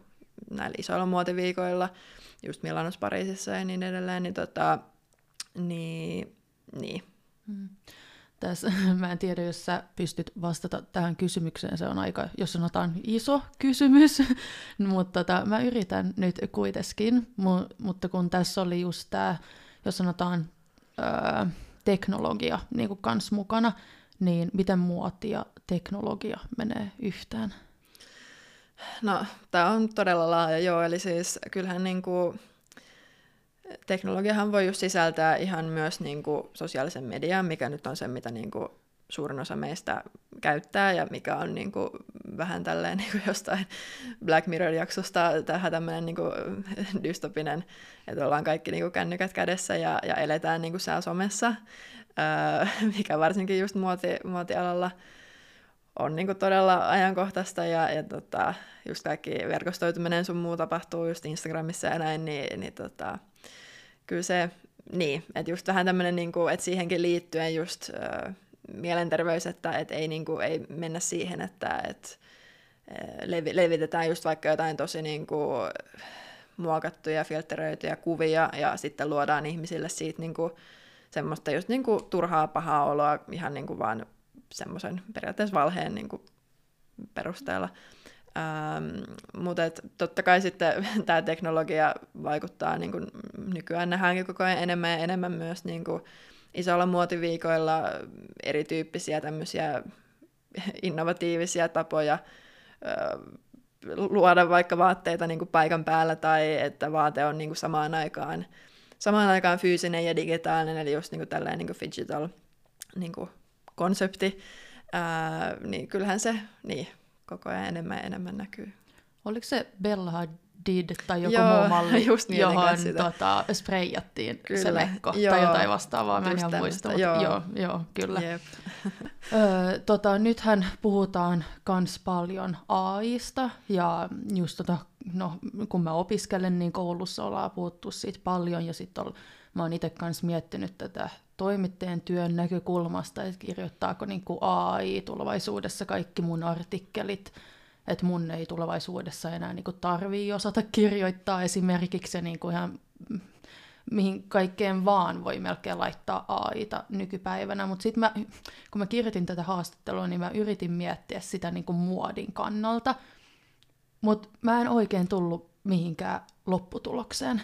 näillä isoilla muotiviikoilla, just Milanos, Pariisissa ja niin edelleen, niin, tota, niin, niin. Hmm. Tässä, <laughs> mä en tiedä, jos sä pystyt vastata tähän kysymykseen, se on aika, jos sanotaan iso kysymys, <laughs> mutta tota, mä yritän nyt kuitenkin, mu- mutta kun tässä oli just tämä, jos sanotaan öö, teknologia niin kans mukana, niin miten muoti ja teknologia menee yhteen? No, tämä on todella laaja, joo, eli siis kyllähän niin kuin, teknologiahan voi just sisältää ihan myös niin kuin sosiaalisen median, mikä nyt on se, mitä niin kuin suurin osa meistä käyttää ja mikä on niin kuin vähän tälleen niin kuin jostain Black Mirror-jaksosta tähän tämmöinen niin kuin dystopinen, että ollaan kaikki niin kuin kännykät kädessä ja, ja eletään niin kuin siellä somessa, öö, mikä varsinkin just muoti, muotialalla on niin kuin todella ajankohtaista ja, ja tota, just kaikki verkostoituminen sun muu tapahtuu just Instagramissa ja näin, niin, niin tota, kyllä se, niin, että just vähän tämmöinen, niin kuin, että siihenkin liittyen just äh, mielenterveys, että et ei, niin kuin, ei mennä siihen, että et, levi, levitetään just vaikka jotain tosi niin kuin, muokattuja, filtteröityjä kuvia ja sitten luodaan ihmisille siitä niin kuin, semmoista just niin kuin, turhaa pahaa oloa ihan niin kuin vaan semmoisen periaatteessa valheen niin kuin, perusteella. Ähm, mutta totta kai sitten <laughs> tämä teknologia vaikuttaa, niin kuin nykyään nähdäänkin koko ajan enemmän ja enemmän myös niin kuin isoilla muotiviikoilla erityyppisiä tämmöisiä <laughs> innovatiivisia tapoja luoda vaikka vaatteita niin kuin paikan päällä tai että vaate on niin kuin samaan aikaan samaan aikaan fyysinen ja digitaalinen, eli just niin kuin tällainen niin kuin digital niin kuin konsepti, ää, niin kyllähän se niin, koko ajan enemmän ja enemmän näkyy. Oliko se Bella Hadid tai joku Joo, muu malli, just niin, johon tota, spreijattiin kyllä. se lekko Joo, tai jotain vastaavaa, mä en ihan muista, mutta joo. joo, joo kyllä. Yep. <laughs> Ö, tota, nythän puhutaan kans paljon AIsta ja just tota, no, kun mä opiskelen, niin koulussa ollaan puhuttu siitä paljon ja sitten mä oon itse kanssa miettinyt tätä toimittajan työn näkökulmasta, että kirjoittaako niin kuin AI tulevaisuudessa kaikki mun artikkelit, että mun ei tulevaisuudessa enää niin kuin tarvii osata kirjoittaa esimerkiksi niin kuin ihan mihin kaikkeen vaan voi melkein laittaa AIta nykypäivänä, mutta sitten kun mä kirjoitin tätä haastattelua, niin mä yritin miettiä sitä niin kuin muodin kannalta, mutta mä en oikein tullut mihinkään lopputulokseen.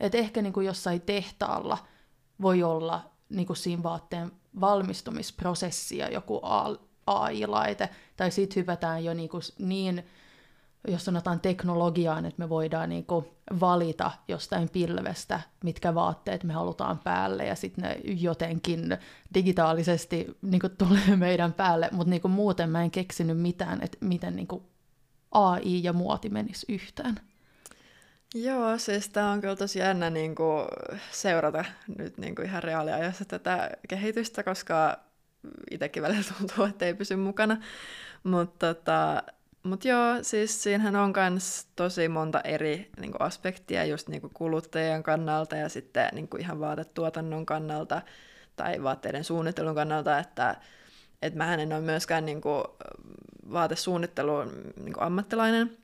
Et ehkä niin kuin jossain tehtaalla voi olla niin kuin siinä vaatteen valmistumisprosessia joku AI-laite, tai sitten hypätään jo niin, kuin niin jos sanotaan teknologiaan, että me voidaan niin kuin valita jostain pilvestä, mitkä vaatteet me halutaan päälle, ja sitten ne jotenkin digitaalisesti niin kuin tulee meidän päälle, mutta niin muuten mä en keksinyt mitään, että miten niin kuin AI ja muoti menis yhteen. Joo, siis tämä on kyllä tosi jännä niin kuin, seurata nyt niin kuin ihan reaaliajassa tätä kehitystä, koska itsekin välillä tuntuu, että ei pysy mukana. Mutta tota, mut joo, siis siinähän on myös tosi monta eri niin kuin aspektia just niin kuin kuluttajien kannalta ja sitten niin kuin ihan vaatetuotannon kannalta tai vaatteiden suunnittelun kannalta, että et mähän en ole myöskään niin kuin, vaatesuunnittelun niin kuin ammattilainen,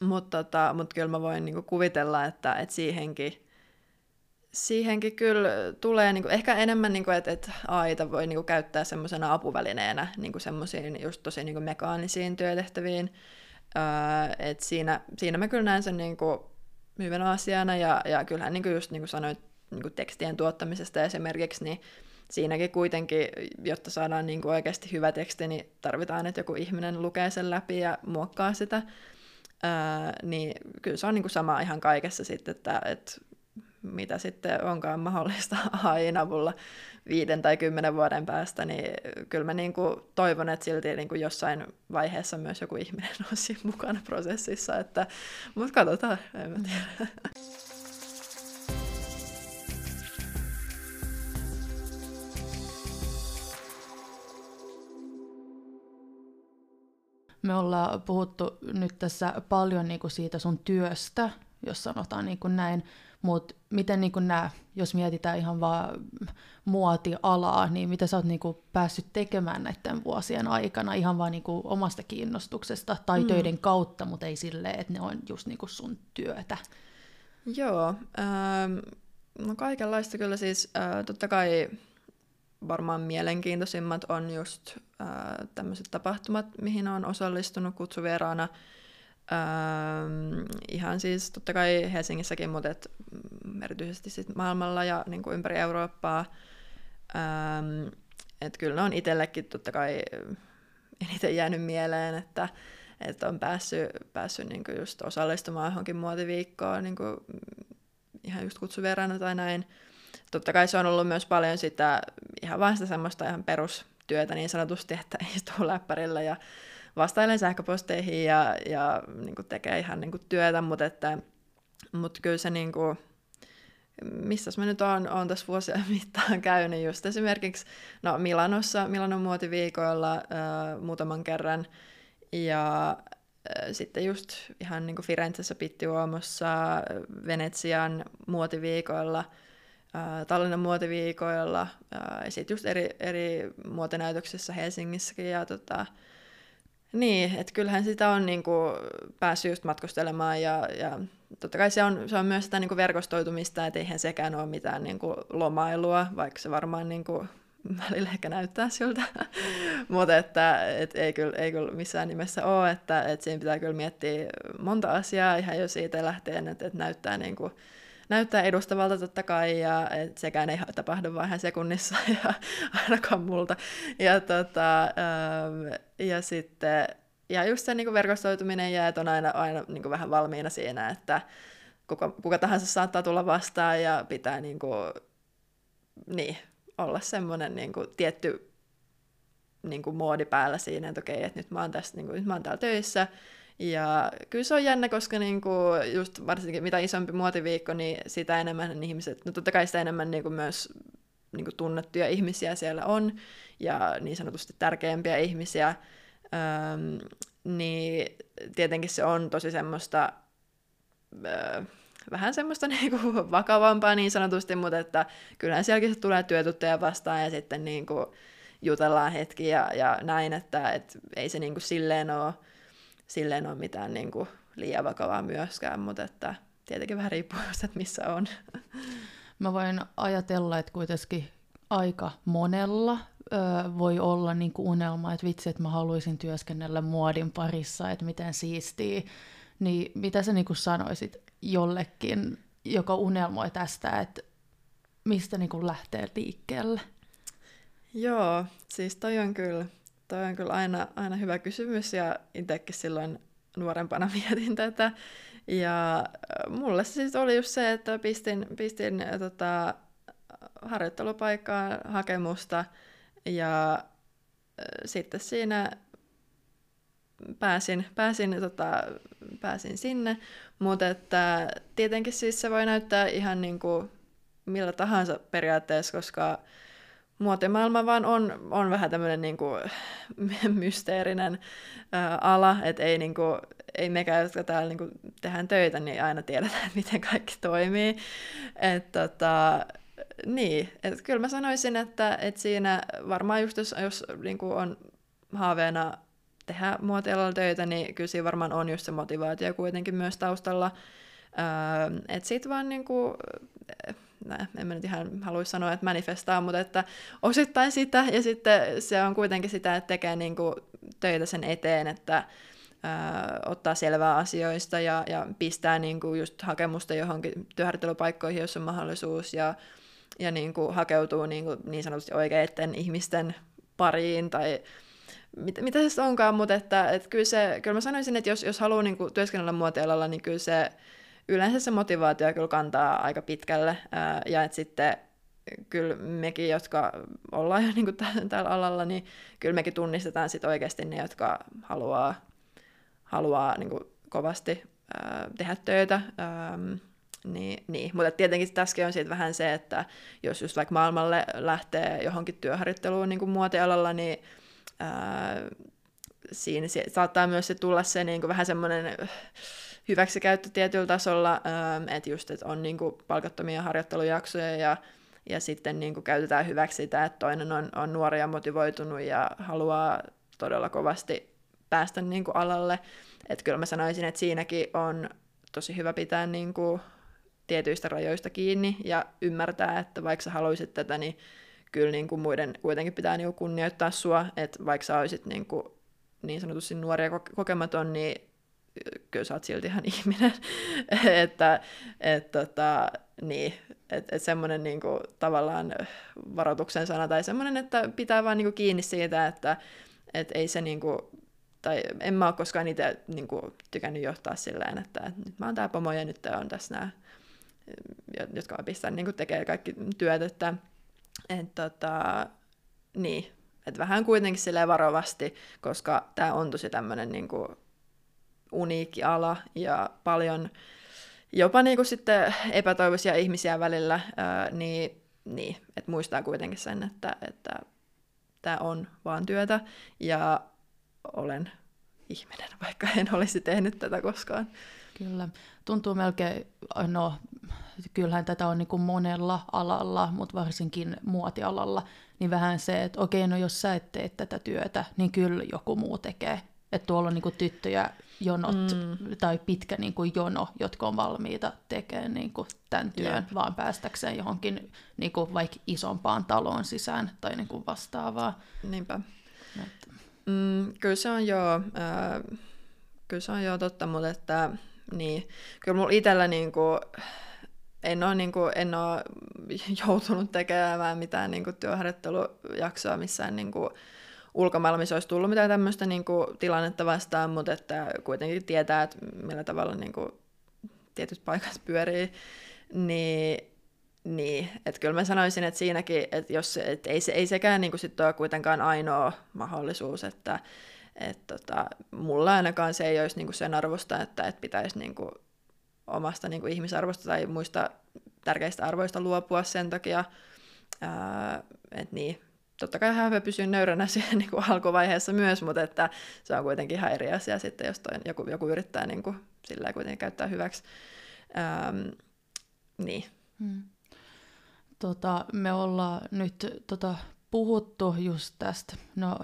mutta tota, mut kyllä mä voin niinku kuvitella, että et siihenkin, siihenkin kyllä tulee niinku, ehkä enemmän, niinku, että et AIta voi niinku, käyttää semmoisena apuvälineenä niinku, semmoisiin just tosi niinku, mekaanisiin työtehtäviin. Öö, et siinä, siinä mä kyllä näen sen niinku, hyvänä asiana ja, ja kyllähän niin kuin just niin kuin sanoit niin tekstien tuottamisesta esimerkiksi, niin siinäkin kuitenkin, jotta saadaan niin kuin oikeasti hyvä teksti, niin tarvitaan, että joku ihminen lukee sen läpi ja muokkaa sitä. Ää, niin kyllä se on niin kuin sama ihan kaikessa sitten, että, että mitä sitten onkaan mahdollista <laughs> AIin avulla viiden tai kymmenen vuoden päästä, niin kyllä mä niin kuin toivon, että silti niin kuin jossain vaiheessa myös joku ihminen <laughs> olisi mukana prosessissa, että, mutta katsotaan, en mä tiedä. <laughs> Me ollaan puhuttu nyt tässä paljon niin kuin siitä sun työstä, jos sanotaan niin kuin näin, mutta miten niin kuin nämä, jos mietitään ihan vaan muotialaa, niin mitä sä oot niin kuin päässyt tekemään näiden vuosien aikana ihan vaan niin kuin omasta kiinnostuksesta tai mm. töiden kautta, mutta ei silleen, että ne on just niin kuin sun työtä? Joo, ähm, no kaikenlaista kyllä siis, äh, totta kai varmaan mielenkiintoisimmat on just äh, tämmöiset tapahtumat, mihin on osallistunut kutsuvieraana. Ähm, ihan siis totta kai Helsingissäkin, mutta et, mm, erityisesti sit maailmalla ja niin kuin ympäri Eurooppaa. Ähm, et kyllä ne on itsellekin totta kai eniten jäänyt mieleen, että, että on päässyt, päässyt niin kuin just osallistumaan johonkin muotiviikkoon niin kuin ihan just kutsuvieraana tai näin totta kai se on ollut myös paljon sitä ihan vain sitä semmoista ihan perustyötä niin sanotusti, että <laughs> istuu läppärillä ja vastailen sähköposteihin ja, ja niin kuin tekee ihan niin kuin työtä, mutta, että, mutta kyllä se niin kuin, missä mä nyt oon, oon tässä vuosien <laughs> mittaan käynyt just esimerkiksi no Milanossa, Milanon muotiviikoilla äh, muutaman kerran ja äh, sitten just ihan niin kuin Firenzessä, Pittiuomossa, Venetsian muotiviikoilla – Tallinnan muotiviikoilla ja sitten just eri, eri muotinäytöksissä Helsingissäkin. Ja tota, niin, että kyllähän sitä on niinku päässyt just matkustelemaan ja, ja totta kai se on, se on myös sitä niinku verkostoitumista, että eihän sekään ole mitään niinku lomailua, vaikka se varmaan niinku välillä ehkä näyttää siltä, mutta että et ei, kyllä, ei kyllä missään nimessä ole, että et siinä pitää kyllä miettiä monta asiaa ihan jo siitä lähtien, että et näyttää niinku, näyttää edustavalta totta kai, ja et sekään ei tapahdu vain sekunnissa, <laughs> ja ainakaan multa. Ja, tota, ähm, ja sitten, ja just se niin kuin verkostoituminen jää, että on aina, aina niin kuin vähän valmiina siinä, että kuka, kuka tahansa saattaa tulla vastaan, ja pitää niin kuin, niin, olla semmoinen niin kuin, tietty niin kuin, moodi päällä siinä, että okei, että nyt mä oon, tässä, niin kuin, nyt mä oon täällä töissä, ja kyllä se on jännä, koska niinku just varsinkin mitä isompi muotiviikko, niin sitä enemmän ihmiset, no totta kai sitä enemmän niinku myös niinku tunnettuja ihmisiä siellä on, ja niin sanotusti tärkeämpiä ihmisiä, öm, niin tietenkin se on tosi semmoista, ö, vähän semmoista <laughs> niinku vakavampaa niin sanotusti, mutta että kyllähän sielläkin se tulee työtutteja vastaan, ja sitten niinku jutellaan hetki ja, ja näin, että et ei se niinku silleen ole silleen ole mitään niin kuin liian vakavaa myöskään, mutta että tietenkin vähän riippuu <laughs> että missä on. Mä voin ajatella, että kuitenkin aika monella ö, voi olla niin kuin unelma, että vitsi, että mä haluaisin työskennellä muodin parissa, että miten siistii. Niin mitä sä niin kuin sanoisit jollekin, joka unelmoi tästä, että mistä niin kuin lähtee liikkeelle? Joo, siis toi on kyllä Toi on kyllä aina, aina hyvä kysymys ja itsekin silloin nuorempana <laughs> mietin tätä. Ja mulle se siis oli just se, että pistin, pistin tota, harjoittelupaikkaan hakemusta ja sitten siinä pääsin, pääsin, tota, pääsin sinne, mutta että tietenkin siis se voi näyttää ihan niin kuin millä tahansa periaatteessa, koska muotimaailma vaan on, on vähän tämmöinen niin kuin, <laughs> mysteerinen ala, että ei, niin kuin, ei mekään, jotka täällä niin kuin, tehdään töitä, niin aina tiedetään, <laughs> miten kaikki toimii. Et, tota, niin, että kyllä mä sanoisin, että, että siinä varmaan just jos, jos niin kuin on haaveena tehdä muotialalla töitä, niin kyllä siinä varmaan on just se motivaatio kuitenkin myös taustalla. Öö, että sit vaan niinku, en mä nyt ihan haluaisi sanoa, että manifestaa, mutta että osittain sitä, ja sitten se on kuitenkin sitä, että tekee niin kuin töitä sen eteen, että ottaa selvää asioista ja, ja pistää niin kuin just hakemusta johonkin työharjoittelupaikkoihin, jos on mahdollisuus, ja, ja niin kuin hakeutuu niin, kuin niin sanotusti oikeiden ihmisten pariin, tai mit, mitä se onkaan, mutta että, että kyllä, se, kyllä mä sanoisin, että jos, jos haluaa niin kuin työskennellä muotialalla, niin kyllä se yleensä se motivaatio kyllä kantaa aika pitkälle, ja että sitten kyllä mekin, jotka ollaan jo <laughs> niin kuin tällä alalla, niin kyllä mekin tunnistetaan sitten oikeasti ne, jotka haluaa, haluaa niin kuin kovasti tehdä töitä. Niin, niin. mutta tietenkin tässäkin on siitä vähän se, että jos just vaikka maailmalle lähtee johonkin työharjoitteluun niin kuin muotialalla, niin ää, siinä se, saattaa myös se tulla se niin kuin vähän semmoinen hyväksikäyttö tietyllä tasolla, että just, että on niin palkattomia harjoittelujaksoja ja, ja sitten niin käytetään hyväksi sitä, että toinen on, on nuori ja motivoitunut ja haluaa todella kovasti päästä niin alalle. Että kyllä mä sanoisin, että siinäkin on tosi hyvä pitää niin tietyistä rajoista kiinni ja ymmärtää, että vaikka sä haluaisit tätä, niin kyllä niin muiden kuitenkin pitää niin kunnioittaa sua, että vaikka sä olisit niin, niin sanotusti nuoria kokematon, niin kyllä sä oot silti ihan <laughs> ihminen. että et, tota, niin, et, et semmoinen niinku, tavallaan varoituksen sana tai semmoinen, että pitää vaan niinku, kiinni siitä, että et ei se niinku, tai en mä ole koskaan itse niinku, tykännyt johtaa silleen, että, että nyt mä oon tää pomo ja nyt on tässä nämä, jotka pistää niinku, tekee kaikki työt, että et, tota, niin, et vähän kuitenkin silleen varovasti, koska tämä on tosi tämmöinen niinku, uniikki ala ja paljon jopa niin kuin sitten epätoivoisia ihmisiä välillä, niin, niin että muistaa kuitenkin sen, että, että tämä on vaan työtä ja olen ihminen, <laughs> vaikka en olisi tehnyt tätä koskaan. Kyllä. Tuntuu melkein, no kyllähän tätä on niin kuin monella alalla, mutta varsinkin muotialalla, niin vähän se, että okei, no jos sä et tee tätä työtä, niin kyllä joku muu tekee. Että tuolla on niin kuin tyttöjä jonot mm. tai pitkä niin kuin jono, jotka on valmiita tekemään niin kuin tämän työn, Jep. vaan päästäkseen johonkin niin kuin vaikka isompaan taloon sisään tai niin kuin vastaavaa. Niinpä. Mm, kyllä se on jo, äh, kyllä se on jo totta, mutta että niin, kyllä mulla itsellä niin kuin, en ole, niin kuin, en ole <laughs> joutunut tekemään mitään niin kuin, työharjoittelujaksoa missään niin kuin, ulkomailla, missä olisi tullut mitään tämmöistä niin kuin, tilannetta vastaan, mutta että kuitenkin tietää, että millä tavalla niin kuin, tietyt paikat pyörii, niin, niin. Että kyllä mä sanoisin, että siinäkin, että jos, että ei, se, ei sekään niin kuin, sit ole kuitenkaan ainoa mahdollisuus, että et, tota, mulla ainakaan se ei olisi niin kuin sen arvosta, että, että pitäisi niin kuin, omasta niin kuin, ihmisarvosta tai muista tärkeistä arvoista luopua sen takia, että niin, totta kai hän pysyä nöyränä <laughs> siihen niin kuin alkuvaiheessa myös, mutta että se on kuitenkin ihan eri asia sitten, jos toinen, joku, joku yrittää niin kuin, sillä kuitenkin käyttää hyväksi. Ähm, niin. Hmm. Tota, me ollaan nyt tota, puhuttu just tästä no,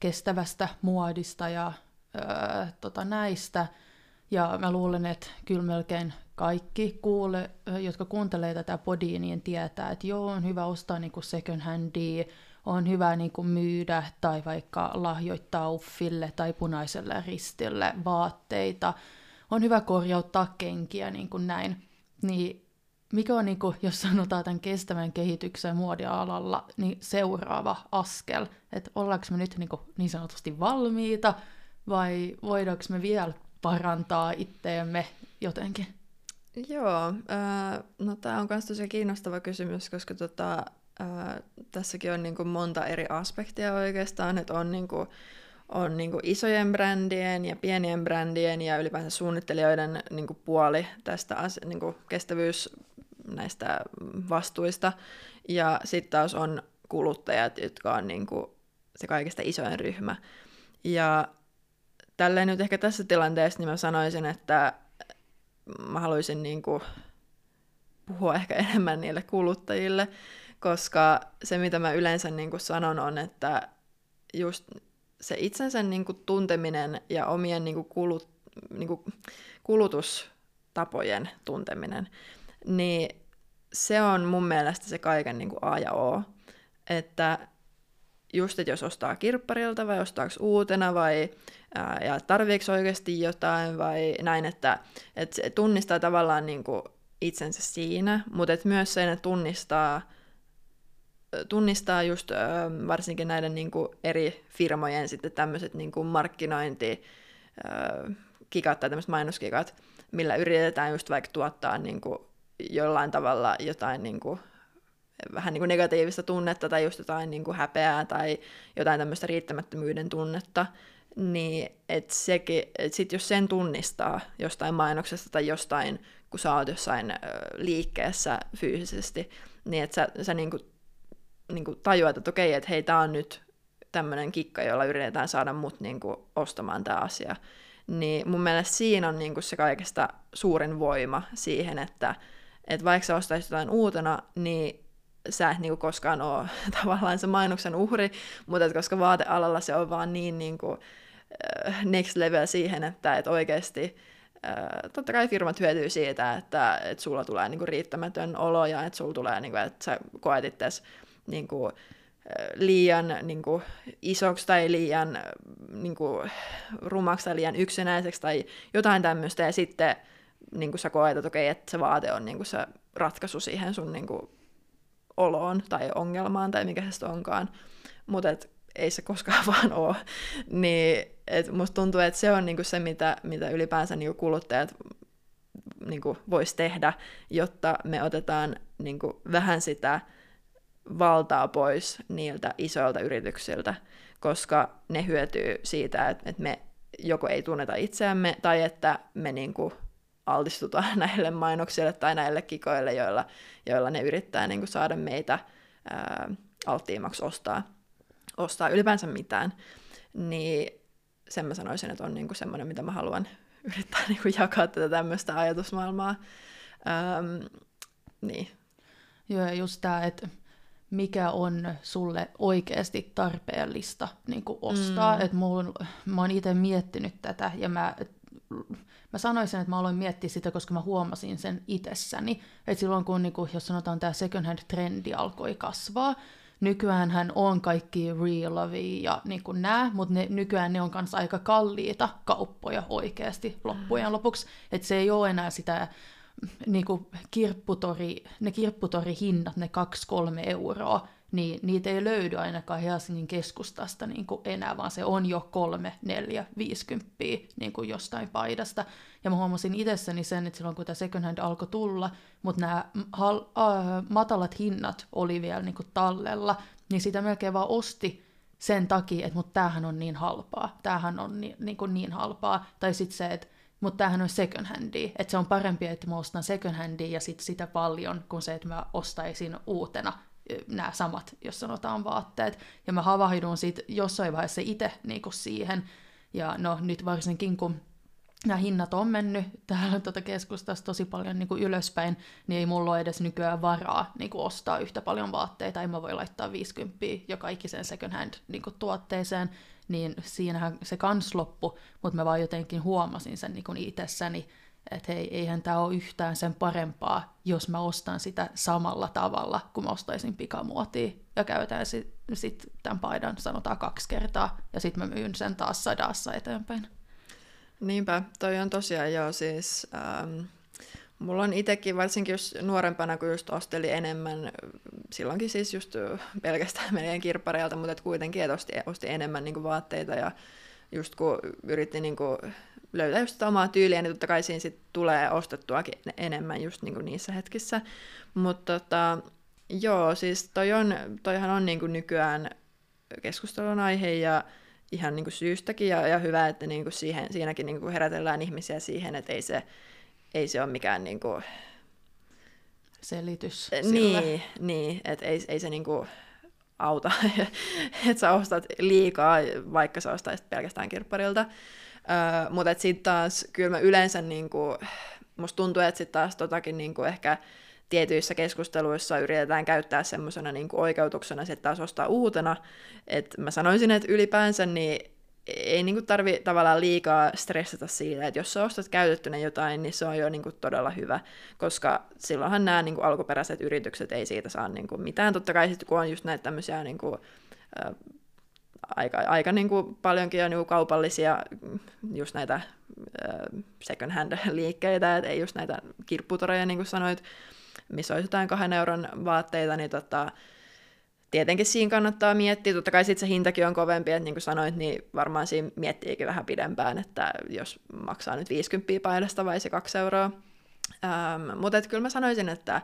kestävästä muodista ja öö, tota, näistä, ja mä luulen, että kyllä melkein kaikki, kuule, jotka kuuntelee tätä podia, niin tietää, että joo, on hyvä ostaa niin kuin second handia, on hyvä niin kuin myydä tai vaikka lahjoittaa uffille tai punaiselle ristille vaatteita, on hyvä korjauttaa kenkiä niin kuin näin. Niin mikä on, niin kuin, jos sanotaan tämän kestävän kehityksen muodialalla, niin seuraava askel, että ollaanko me nyt niin, kuin, niin sanotusti valmiita vai voidaanko me vielä parantaa itteemme jotenkin? Joo, äh, no tämä on myös tosi kiinnostava kysymys, koska tota, äh, tässäkin on niinku monta eri aspektia oikeastaan, että on niinku, on niinku isojen brändien ja pienien brändien ja ylipäänsä suunnittelijoiden niinku puoli tästä as, niinku kestävyys näistä vastuista. Ja sitten taas on kuluttajat, jotka on niinku se kaikista isoin ryhmä. Ja tälleen nyt ehkä tässä tilanteessa niin mä sanoisin, että mä haluaisin niin kuin puhua ehkä enemmän niille kuluttajille, koska se, mitä mä yleensä niin kuin sanon, on, että just se itsensä niin kuin tunteminen ja omien niin kuin kulut, niin kuin kulutustapojen tunteminen, niin se on mun mielestä se kaiken niin kuin A ja O. Että just, että jos ostaa kirpparilta vai ostaako uutena vai ja tarviiko oikeasti jotain vai näin, että, että se tunnistaa tavallaan niin kuin itsensä siinä, mutta että myös sen, että tunnistaa, tunnistaa just varsinkin näiden niin kuin eri firmojen sitten tämmöiset niin kuin markkinointi, kikat tai tämmöiset mainoskikat, millä yritetään just vaikka tuottaa niin kuin jollain tavalla jotain niin kuin vähän niin kuin negatiivista tunnetta tai just jotain niin kuin häpeää tai jotain tämmöistä riittämättömyyden tunnetta, niin että sekin, et sit jos sen tunnistaa jostain mainoksesta tai jostain, kun sä oot jossain liikkeessä fyysisesti, niin että sä, sä niinku, niinku tajuat, että okei, että hei, tää on nyt tämmöinen kikka, jolla yritetään saada mut niin kuin, ostamaan tämä asia. Niin mun mielestä siinä on niin kuin, se kaikesta suurin voima siihen, että et vaikka sä ostaisit jotain uutena, niin sä et niinku koskaan ole <laughs> tavallaan se mainoksen uhri, mutta et koska vaatealalla se on vaan niin niinku, next level siihen, että et oikeasti totta kai firmat hyötyy siitä, että, että sulla tulee niinku riittämätön olo ja että sulla tulee, niinku, että sä koet itses niinku, liian niinku, isoksi tai liian niinku, rumaksi tai liian yksinäiseksi tai jotain tämmöistä, ja sitten niinku, sä koet, että okei, että se vaate on niinku, se ratkaisu siihen sun niinku, oloon tai ongelmaan tai mikä se onkaan, mutta ei se koskaan <laughs> vaan ole. Niin et musta tuntuu, että se on niinku se, mitä, mitä ylipäänsä niinku kuluttajat niinku vois tehdä, jotta me otetaan niinku vähän sitä valtaa pois niiltä isoilta yrityksiltä, koska ne hyötyy siitä, että, että me joko ei tunneta itseämme tai että me niinku altistutaan <laughs> näille mainoksille tai näille kikoille, joilla, joilla ne yrittää niinku saada meitä ää, alttiimmaksi ostaa, ostaa ylipäänsä mitään. Niin sen mä sanoisin, että on niinku semmoinen, mitä mä haluan <laughs> yrittää niinku jakaa tätä tämmöistä ajatusmaailmaa. Ähm, niin. Joo, ja just tämä, että mikä on sulle oikeasti tarpeellista niin ostaa. Mm. Et mulla, mä oon itse miettinyt tätä ja mä, mä sanoisin, että mä aloin miettiä sitä, koska mä huomasin sen itsessäni. Että silloin kun, niin kuin, jos sanotaan tämä second hand trendi alkoi kasvaa, nykyään hän on kaikki real ja niin kuin nää, mutta ne, nykyään ne on kanssa aika kalliita kauppoja oikeasti loppujen mm. lopuksi. Että se ei ole enää sitä niin kuin kirpputori, ne kirpputorihinnat, ne 2-3 euroa, niin niitä ei löydy ainakaan Helsingin keskustasta niin kuin enää, vaan se on jo 3, 4, 50 niin kuin jostain paidasta. Ja mä huomasin itsessäni sen, että silloin kun tämä second hand alkoi tulla, mutta nämä hal- äh, matalat hinnat oli vielä niin kuin tallella, niin sitä melkein vaan osti sen takia, että mutta tämähän on niin halpaa, tämähän on niin, niin, kuin niin halpaa, tai sitten se, että mutta tämähän on second handi, että se on parempi, että mä ostan second handia ja sit sitä paljon, kuin se, että mä ostaisin uutena nämä samat, jos sanotaan vaatteet. Ja mä havahdun siitä jossain vaiheessa itse niin siihen, ja no nyt varsinkin kun nämä hinnat on mennyt täällä tuota keskustassa tosi paljon niin kuin ylöspäin, niin ei mulla ole edes nykyään varaa niin kuin ostaa yhtä paljon vaatteita. En mä voi laittaa 50 joka ikiseen second hand niin kuin tuotteeseen, niin siinähän se kans loppu, mutta mä vaan jotenkin huomasin sen niin itsessäni, että hei, eihän tämä ole yhtään sen parempaa, jos mä ostan sitä samalla tavalla, kun mä ostaisin pikamuotia ja käytän sitten sit tämän paidan sanotaan kaksi kertaa, ja sitten mä myyn sen taas sadassa eteenpäin. Niinpä, toi on tosiaan joo siis... Ähm, mulla on itsekin, varsinkin jos nuorempana, kun just osteli enemmän, silloinkin siis just pelkästään <laughs> meidän kirppareilta, mutta et kuitenkin, että osti, osti enemmän niin vaatteita ja just kun yritti niin kuin löytää just sitä omaa tyyliä, niin totta kai siinä sit tulee ostettuakin enemmän just niin kuin niissä hetkissä. Mutta tota, joo, siis toi on, toihan on niin kuin nykyään keskustelun aihe ja ihan niin kuin syystäkin ja, ja hyvä, että niin kuin siihen, siinäkin niin kuin herätellään ihmisiä siihen, että ei se, ei se ole mikään niin kuin... selitys sille. Niin, niin että ei, ei se niin kuin auta, <laughs> että sä ostat liikaa, vaikka sä ostaisit pelkästään kirpparilta. Öö, mutta sitten taas kyllä mä yleensä, niin kuin, musta tuntuu, että sitten taas totakin niin kuin ehkä tietyissä keskusteluissa yritetään käyttää semmoisena niin oikeutuksena sitten taas ostaa uutena. Et mä sanoisin, että ylipäänsä niin ei niin tarvi tavallaan liikaa stressata siitä, että jos sä ostat käytettynä jotain, niin se on jo niin kuin todella hyvä, koska silloinhan nämä niin kuin alkuperäiset yritykset ei siitä saa niin kuin mitään. Totta kai sitten kun on just näitä tämmöisiä niin kuin, äh, aika, aika niin kuin paljonkin on niin kaupallisia just näitä second hand <laughs> liikkeitä, että ei just näitä kirpputoreja, niin kuin sanoit, missä olisi jotain kahden euron vaatteita, niin tota, tietenkin siinä kannattaa miettiä. Totta kai sitten se hintakin on kovempi, että niin kuin sanoit, niin varmaan siinä miettiikin vähän pidempään, että jos maksaa nyt 50 paidasta vai se 2 euroa. Ähm, mutta kyllä mä sanoisin, että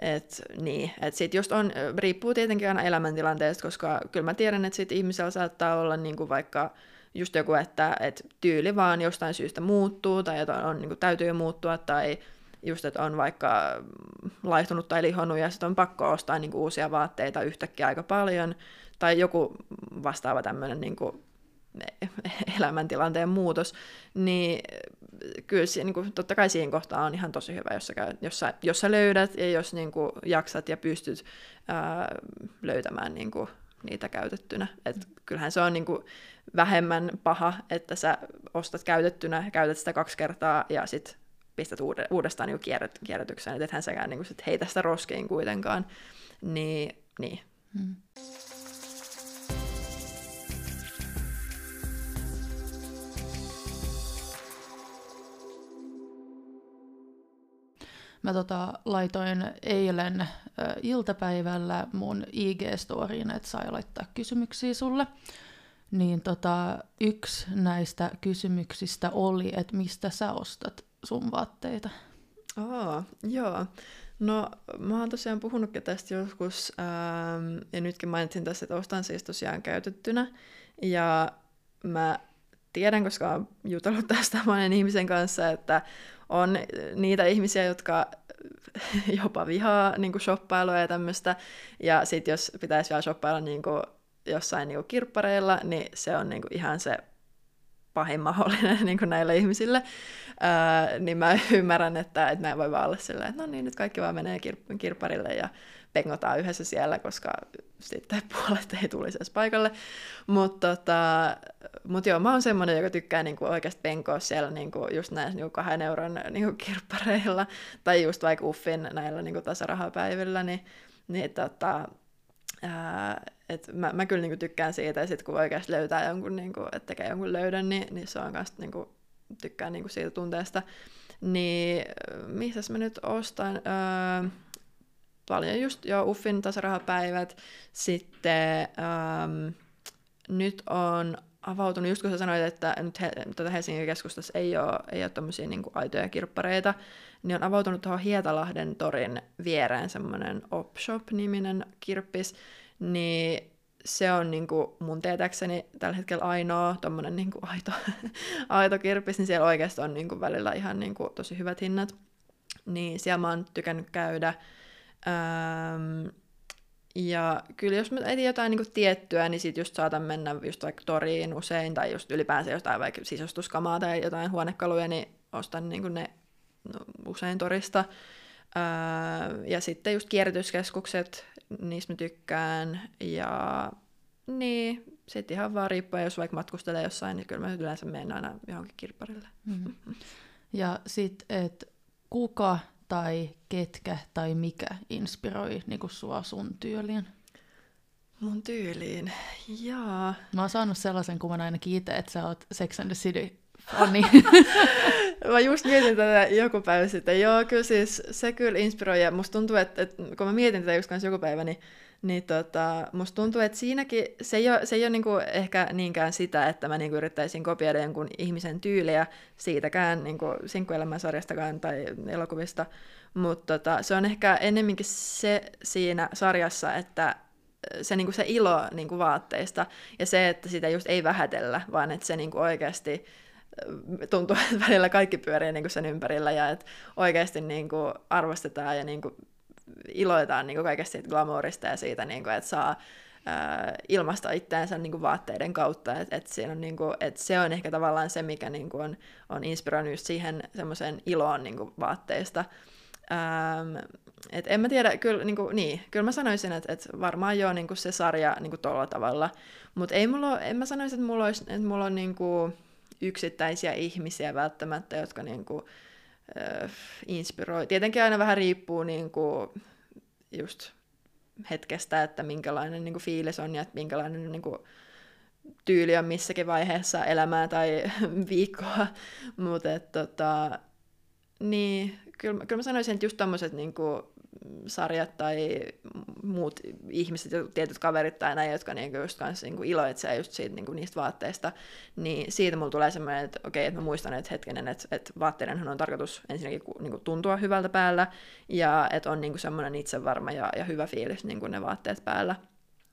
et, niin, et sit just on, riippuu tietenkin aina elämäntilanteesta, koska kyllä mä tiedän, että sit ihmisellä saattaa olla niin kuin vaikka just joku, että et tyyli vaan jostain syystä muuttuu tai on, niin kuin täytyy muuttua tai just, että on vaikka laihtunut tai lihonnut ja sitten on pakko ostaa niin kuin uusia vaatteita yhtäkkiä aika paljon, tai joku vastaava tämmöinen niin kuin elämäntilanteen muutos, niin kyllä niin kuin, totta kai siinä kohtaa on ihan tosi hyvä, jos sä, käy, jos sä, jos sä löydät ja jos niin kuin, jaksat ja pystyt ää, löytämään niin kuin, niitä käytettynä. Et kyllähän se on niin kuin, vähemmän paha, että sä ostat käytettynä, käytät sitä kaksi kertaa ja sitten pistät uudestaan niin kierret, kierrätykseen, että ethän säkään niin sit heitä sitä roskiin kuitenkaan. Niin, niin. Hmm. Mä tota, laitoin eilen ö, iltapäivällä mun IG-storiin, että sai laittaa kysymyksiä sulle. Niin tota, yksi näistä kysymyksistä oli, että mistä sä ostat sun vaatteita? Oh, joo. No, mä oon tosiaan puhunutkin tästä joskus, ähm, ja nytkin mainitsin tässä, että ostan siis tosiaan käytettynä. Ja mä tiedän, koska olen jutellut <laughs> tästä monen ihmisen kanssa, että on niitä ihmisiä, jotka <laughs> jopa vihaa niin kuin shoppailua ja tämmöistä. Ja sitten jos pitäisi vielä shoppailla niin kuin jossain niin kuin kirppareilla, niin se on niin kuin ihan se pahin mahdollinen <laughs> niin kuin näille ihmisille. Ää, niin mä <laughs> ymmärrän, että, että mä en voi vaan olla silleen, että no niin, nyt kaikki vaan menee kir- kirpparille ja pengotaan yhdessä siellä, koska sitten puolet ei tulisi edes paikalle. Mutta tota, mut joo, mä oon semmoinen, joka tykkää niinku oikeasti penkoa siellä niinku just näissä niinku kahden euron niinku kirppareilla, tai just vaikka Uffin näillä niinku tasarahapäivillä, niin, niin tota, ää, et mä, mä kyllä niinku tykkään siitä, ja sitten kun oikeasti löytää jonkun, niinku, että tekee jonkun löydön, niin, niin se on kanssa niinku, tykkään niinku siitä tunteesta. Niin missä mä nyt ostan? Öö, paljon just jo Uffin tasarahapäivät. Sitten ähm, nyt on avautunut, just kun sä sanoit, että nyt he, tuota Helsingin keskustassa ei ole, ei ole tämmöisiä niin aitoja kirppareita, niin on avautunut tuohon Hietalahden torin viereen semmoinen Opshop-niminen kirppis, niin se on niin kuin mun tietääkseni tällä hetkellä ainoa tommonen niin kuin aito, <laughs> aito kirppis, niin siellä oikeasti on niin kuin välillä ihan niin kuin tosi hyvät hinnat. Niin siellä mä oon tykännyt käydä. Ähm, ja kyllä jos mä etin jotain niin tiettyä, niin sit just saatan mennä just vaikka toriin usein, tai just ylipäänsä jotain vaikka sisustuskamaa tai jotain huonekaluja, niin ostan niin ne no, usein torista. Öö, ja sitten just kierrätyskeskukset, niistä mä tykkään. Ja niin, sitten ihan vaan riippuen, jos vaikka matkustelee jossain, niin kyllä mä yleensä menen aina johonkin kirpparille. Mm. <laughs> Ja sitten, että kuka tai ketkä tai mikä inspiroi niin kuin sua sun tyyliin? Mun tyyliin, jaa. Mä oon saanut sellaisen kuvan ainakin itse, että sä oot Sex and the City fani. <laughs> mä just mietin tätä joku päivä sitten. Joo, kyllä siis se kyllä inspiroi. Ja musta tuntuu, että, että kun mä mietin tätä just kanssa joku päivä, niin niin tota, musta tuntuu, että siinäkin se ei ole, se ei ole niinku ehkä niinkään sitä, että mä niinku yrittäisin kopioida jonkun ihmisen tyyliä siitäkään niinku sinkkuelämän sarjastakaan tai elokuvista, mutta tota, se on ehkä ennemminkin se siinä sarjassa, että se, niinku se ilo niinku vaatteista ja se, että sitä just ei vähätellä, vaan että se niinku oikeasti tuntuu, <laughs> että välillä kaikki pyörii niinku sen ympärillä ja että oikeasti niinku arvostetaan ja niinku iloitaan niin kuin kaikesta siitä glamourista ja siitä, niin kuin, että saa ilmasta itteensä niin kuin vaatteiden kautta. Et, et siinä on, niin kuin, et se on ehkä tavallaan se, mikä niin kuin on, on inspiroinut siihen semmoiseen iloon niin kuin vaatteista. Ähm, et en mä tiedä, kyllä, niin kuin, niin, kyllä mä sanoisin, että, että varmaan jo niin kuin se sarja niin kuin tuolla tavalla, mutta ei mulla en mä sanoisi, että mulla, olisi, että mulla on niin kuin yksittäisiä ihmisiä välttämättä, jotka niin kuin, äh, inspiroi. Tietenkin aina vähän riippuu niin kuin, just hetkestä, että minkälainen niin kuin, fiilis on ja että minkälainen niin kuin, tyyli on missäkin vaiheessa elämää tai <laughs> viikkoa. Mutta tota, niin, kyllä, kyllä mä sanoisin, että just tommoset niin kuin, sarjat tai muut ihmiset, tietyt kaverit tai näin, jotka niinku just kanssa niinku iloitsee just siitä, niinku niistä vaatteista, niin siitä mulla tulee semmoinen, että okei, että mä muistan, että hetkinen, että, että vaatteidenhan on tarkoitus ensinnäkin niinku tuntua hyvältä päällä, ja että on niinku semmoinen itsevarma ja, ja hyvä fiilis niinku ne vaatteet päällä.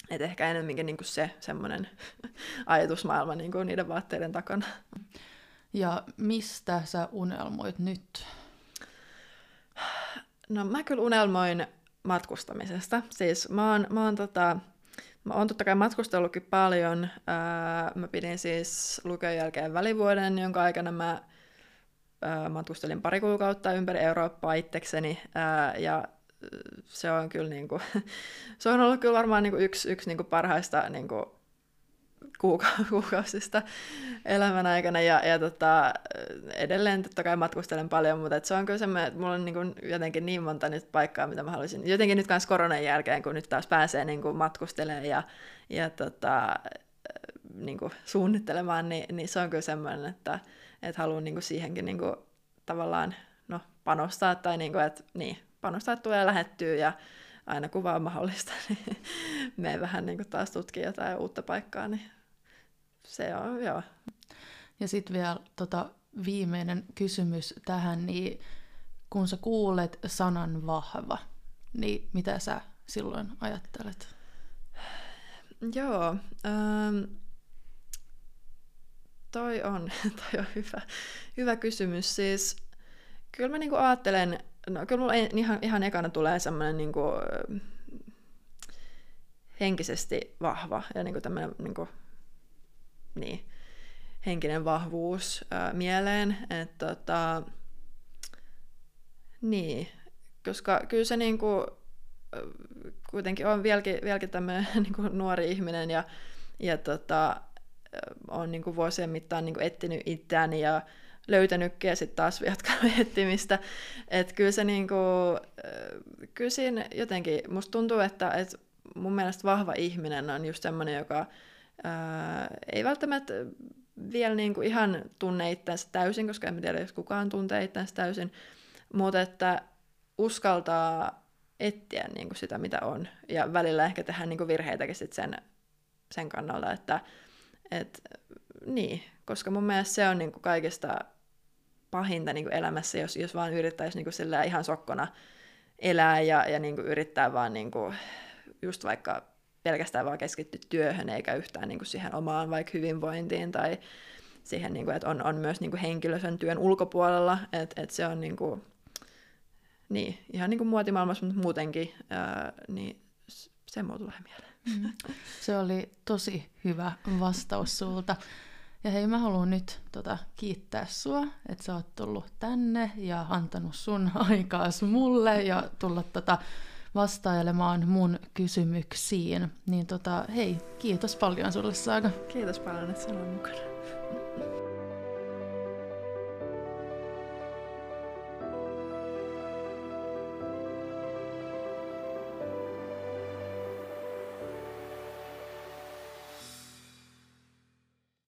Että ehkä enemmänkin niinku se semmoinen <laughs> ajatusmaailma niinku niiden vaatteiden takana. Ja mistä sä unelmoit nyt? No mä kyllä unelmoin matkustamisesta. Siis mä oon, mä oon, tota, mä oon totta kai matkustellutkin paljon. Ää, mä pidin siis lukion jälkeen välivuoden, jonka aikana mä ää, matkustelin pari kuukautta ympäri Eurooppaa itsekseni. Ää, ja se on kyllä niinku, <laughs> se on ollut kyllä varmaan niinku yksi, yksi niinku parhaista niinku kuuka- <laughs> kuukausista elämän aikana ja, ja tota, edelleen totta kai matkustelen paljon, mutta se on kyllä semmoinen, että mulla on niin kuin jotenkin niin monta nyt paikkaa, mitä mä haluaisin. Jotenkin nyt kanssa koronan jälkeen, kun nyt taas pääsee niin kuin matkustelemaan ja, ja tota, niin kuin suunnittelemaan, niin, niin se on kyllä semmoinen, että, että haluan niin kuin siihenkin niin kuin tavallaan no, panostaa tai niin kuin, että niin, panostaa, että tulee lähettyä ja aina kun vaan mahdollista, <laughs> niin me vähän niin kuin taas tutkii jotain uutta paikkaa, niin se on, joo. Ja sitten vielä tota, viimeinen kysymys tähän, niin kun sä kuulet sanan vahva, niin mitä sä silloin ajattelet? Joo, ähm, toi on, <laughs> toi on hyvä, hyvä kysymys. Siis kyllä mä niinku ajattelen, no kyllä mulla ihan, ihan ekana tulee semmoinen niinku, henkisesti vahva ja niinku tämmöinen niinku, niin, henkinen vahvuus ää, mieleen. Että tota, niin, koska kyllä se niinku, kuitenkin on vieläkin, vieläkin tämmöinen <laughs> niinku nuori ihminen ja, ja tota, on niinku vuosien mittaan niinku etsinyt itseäni ja löytänytkin ja sitten taas <laughs> jatkanut etsimistä. Että kyllä se niinku, kyllä siinä jotenkin, musta tuntuu, että et mun mielestä vahva ihminen on just semmoinen, joka ei välttämättä vielä niin kuin ihan tunne itseänsä täysin, koska en tiedä, jos kukaan tuntee itseänsä täysin, mutta että uskaltaa etsiä niin kuin sitä, mitä on. Ja välillä ehkä tehdä niin kuin virheitäkin sit sen, sen kannalta, että et, niin, koska mun mielestä se on niin kuin kaikista pahinta niin kuin elämässä, jos, jos vaan yrittäisi niin kuin ihan sokkona elää ja, ja niin kuin yrittää vaan niin kuin, just vaikka pelkästään vaan keskittyä työhön eikä yhtään niin kuin siihen omaan vaikka hyvinvointiin tai siihen, niin kuin, että on, on myös niin kuin henkilö sen työn ulkopuolella, että, että se on niin kuin, niin, ihan niin kuin muotimaailmassa, mutta muutenkin, ää, niin se mulla tulee mieleen. Mm. Se oli tosi hyvä vastaus sulta. Ja hei, mä haluan nyt tota, kiittää sua, että sä oot tullut tänne ja antanut sun <laughs> aikaas mulle ja tulla tota, vastailemaan mun kysymyksiin. Niin tota, hei, kiitos paljon sulle Saaga. Kiitos paljon, että sä mukana.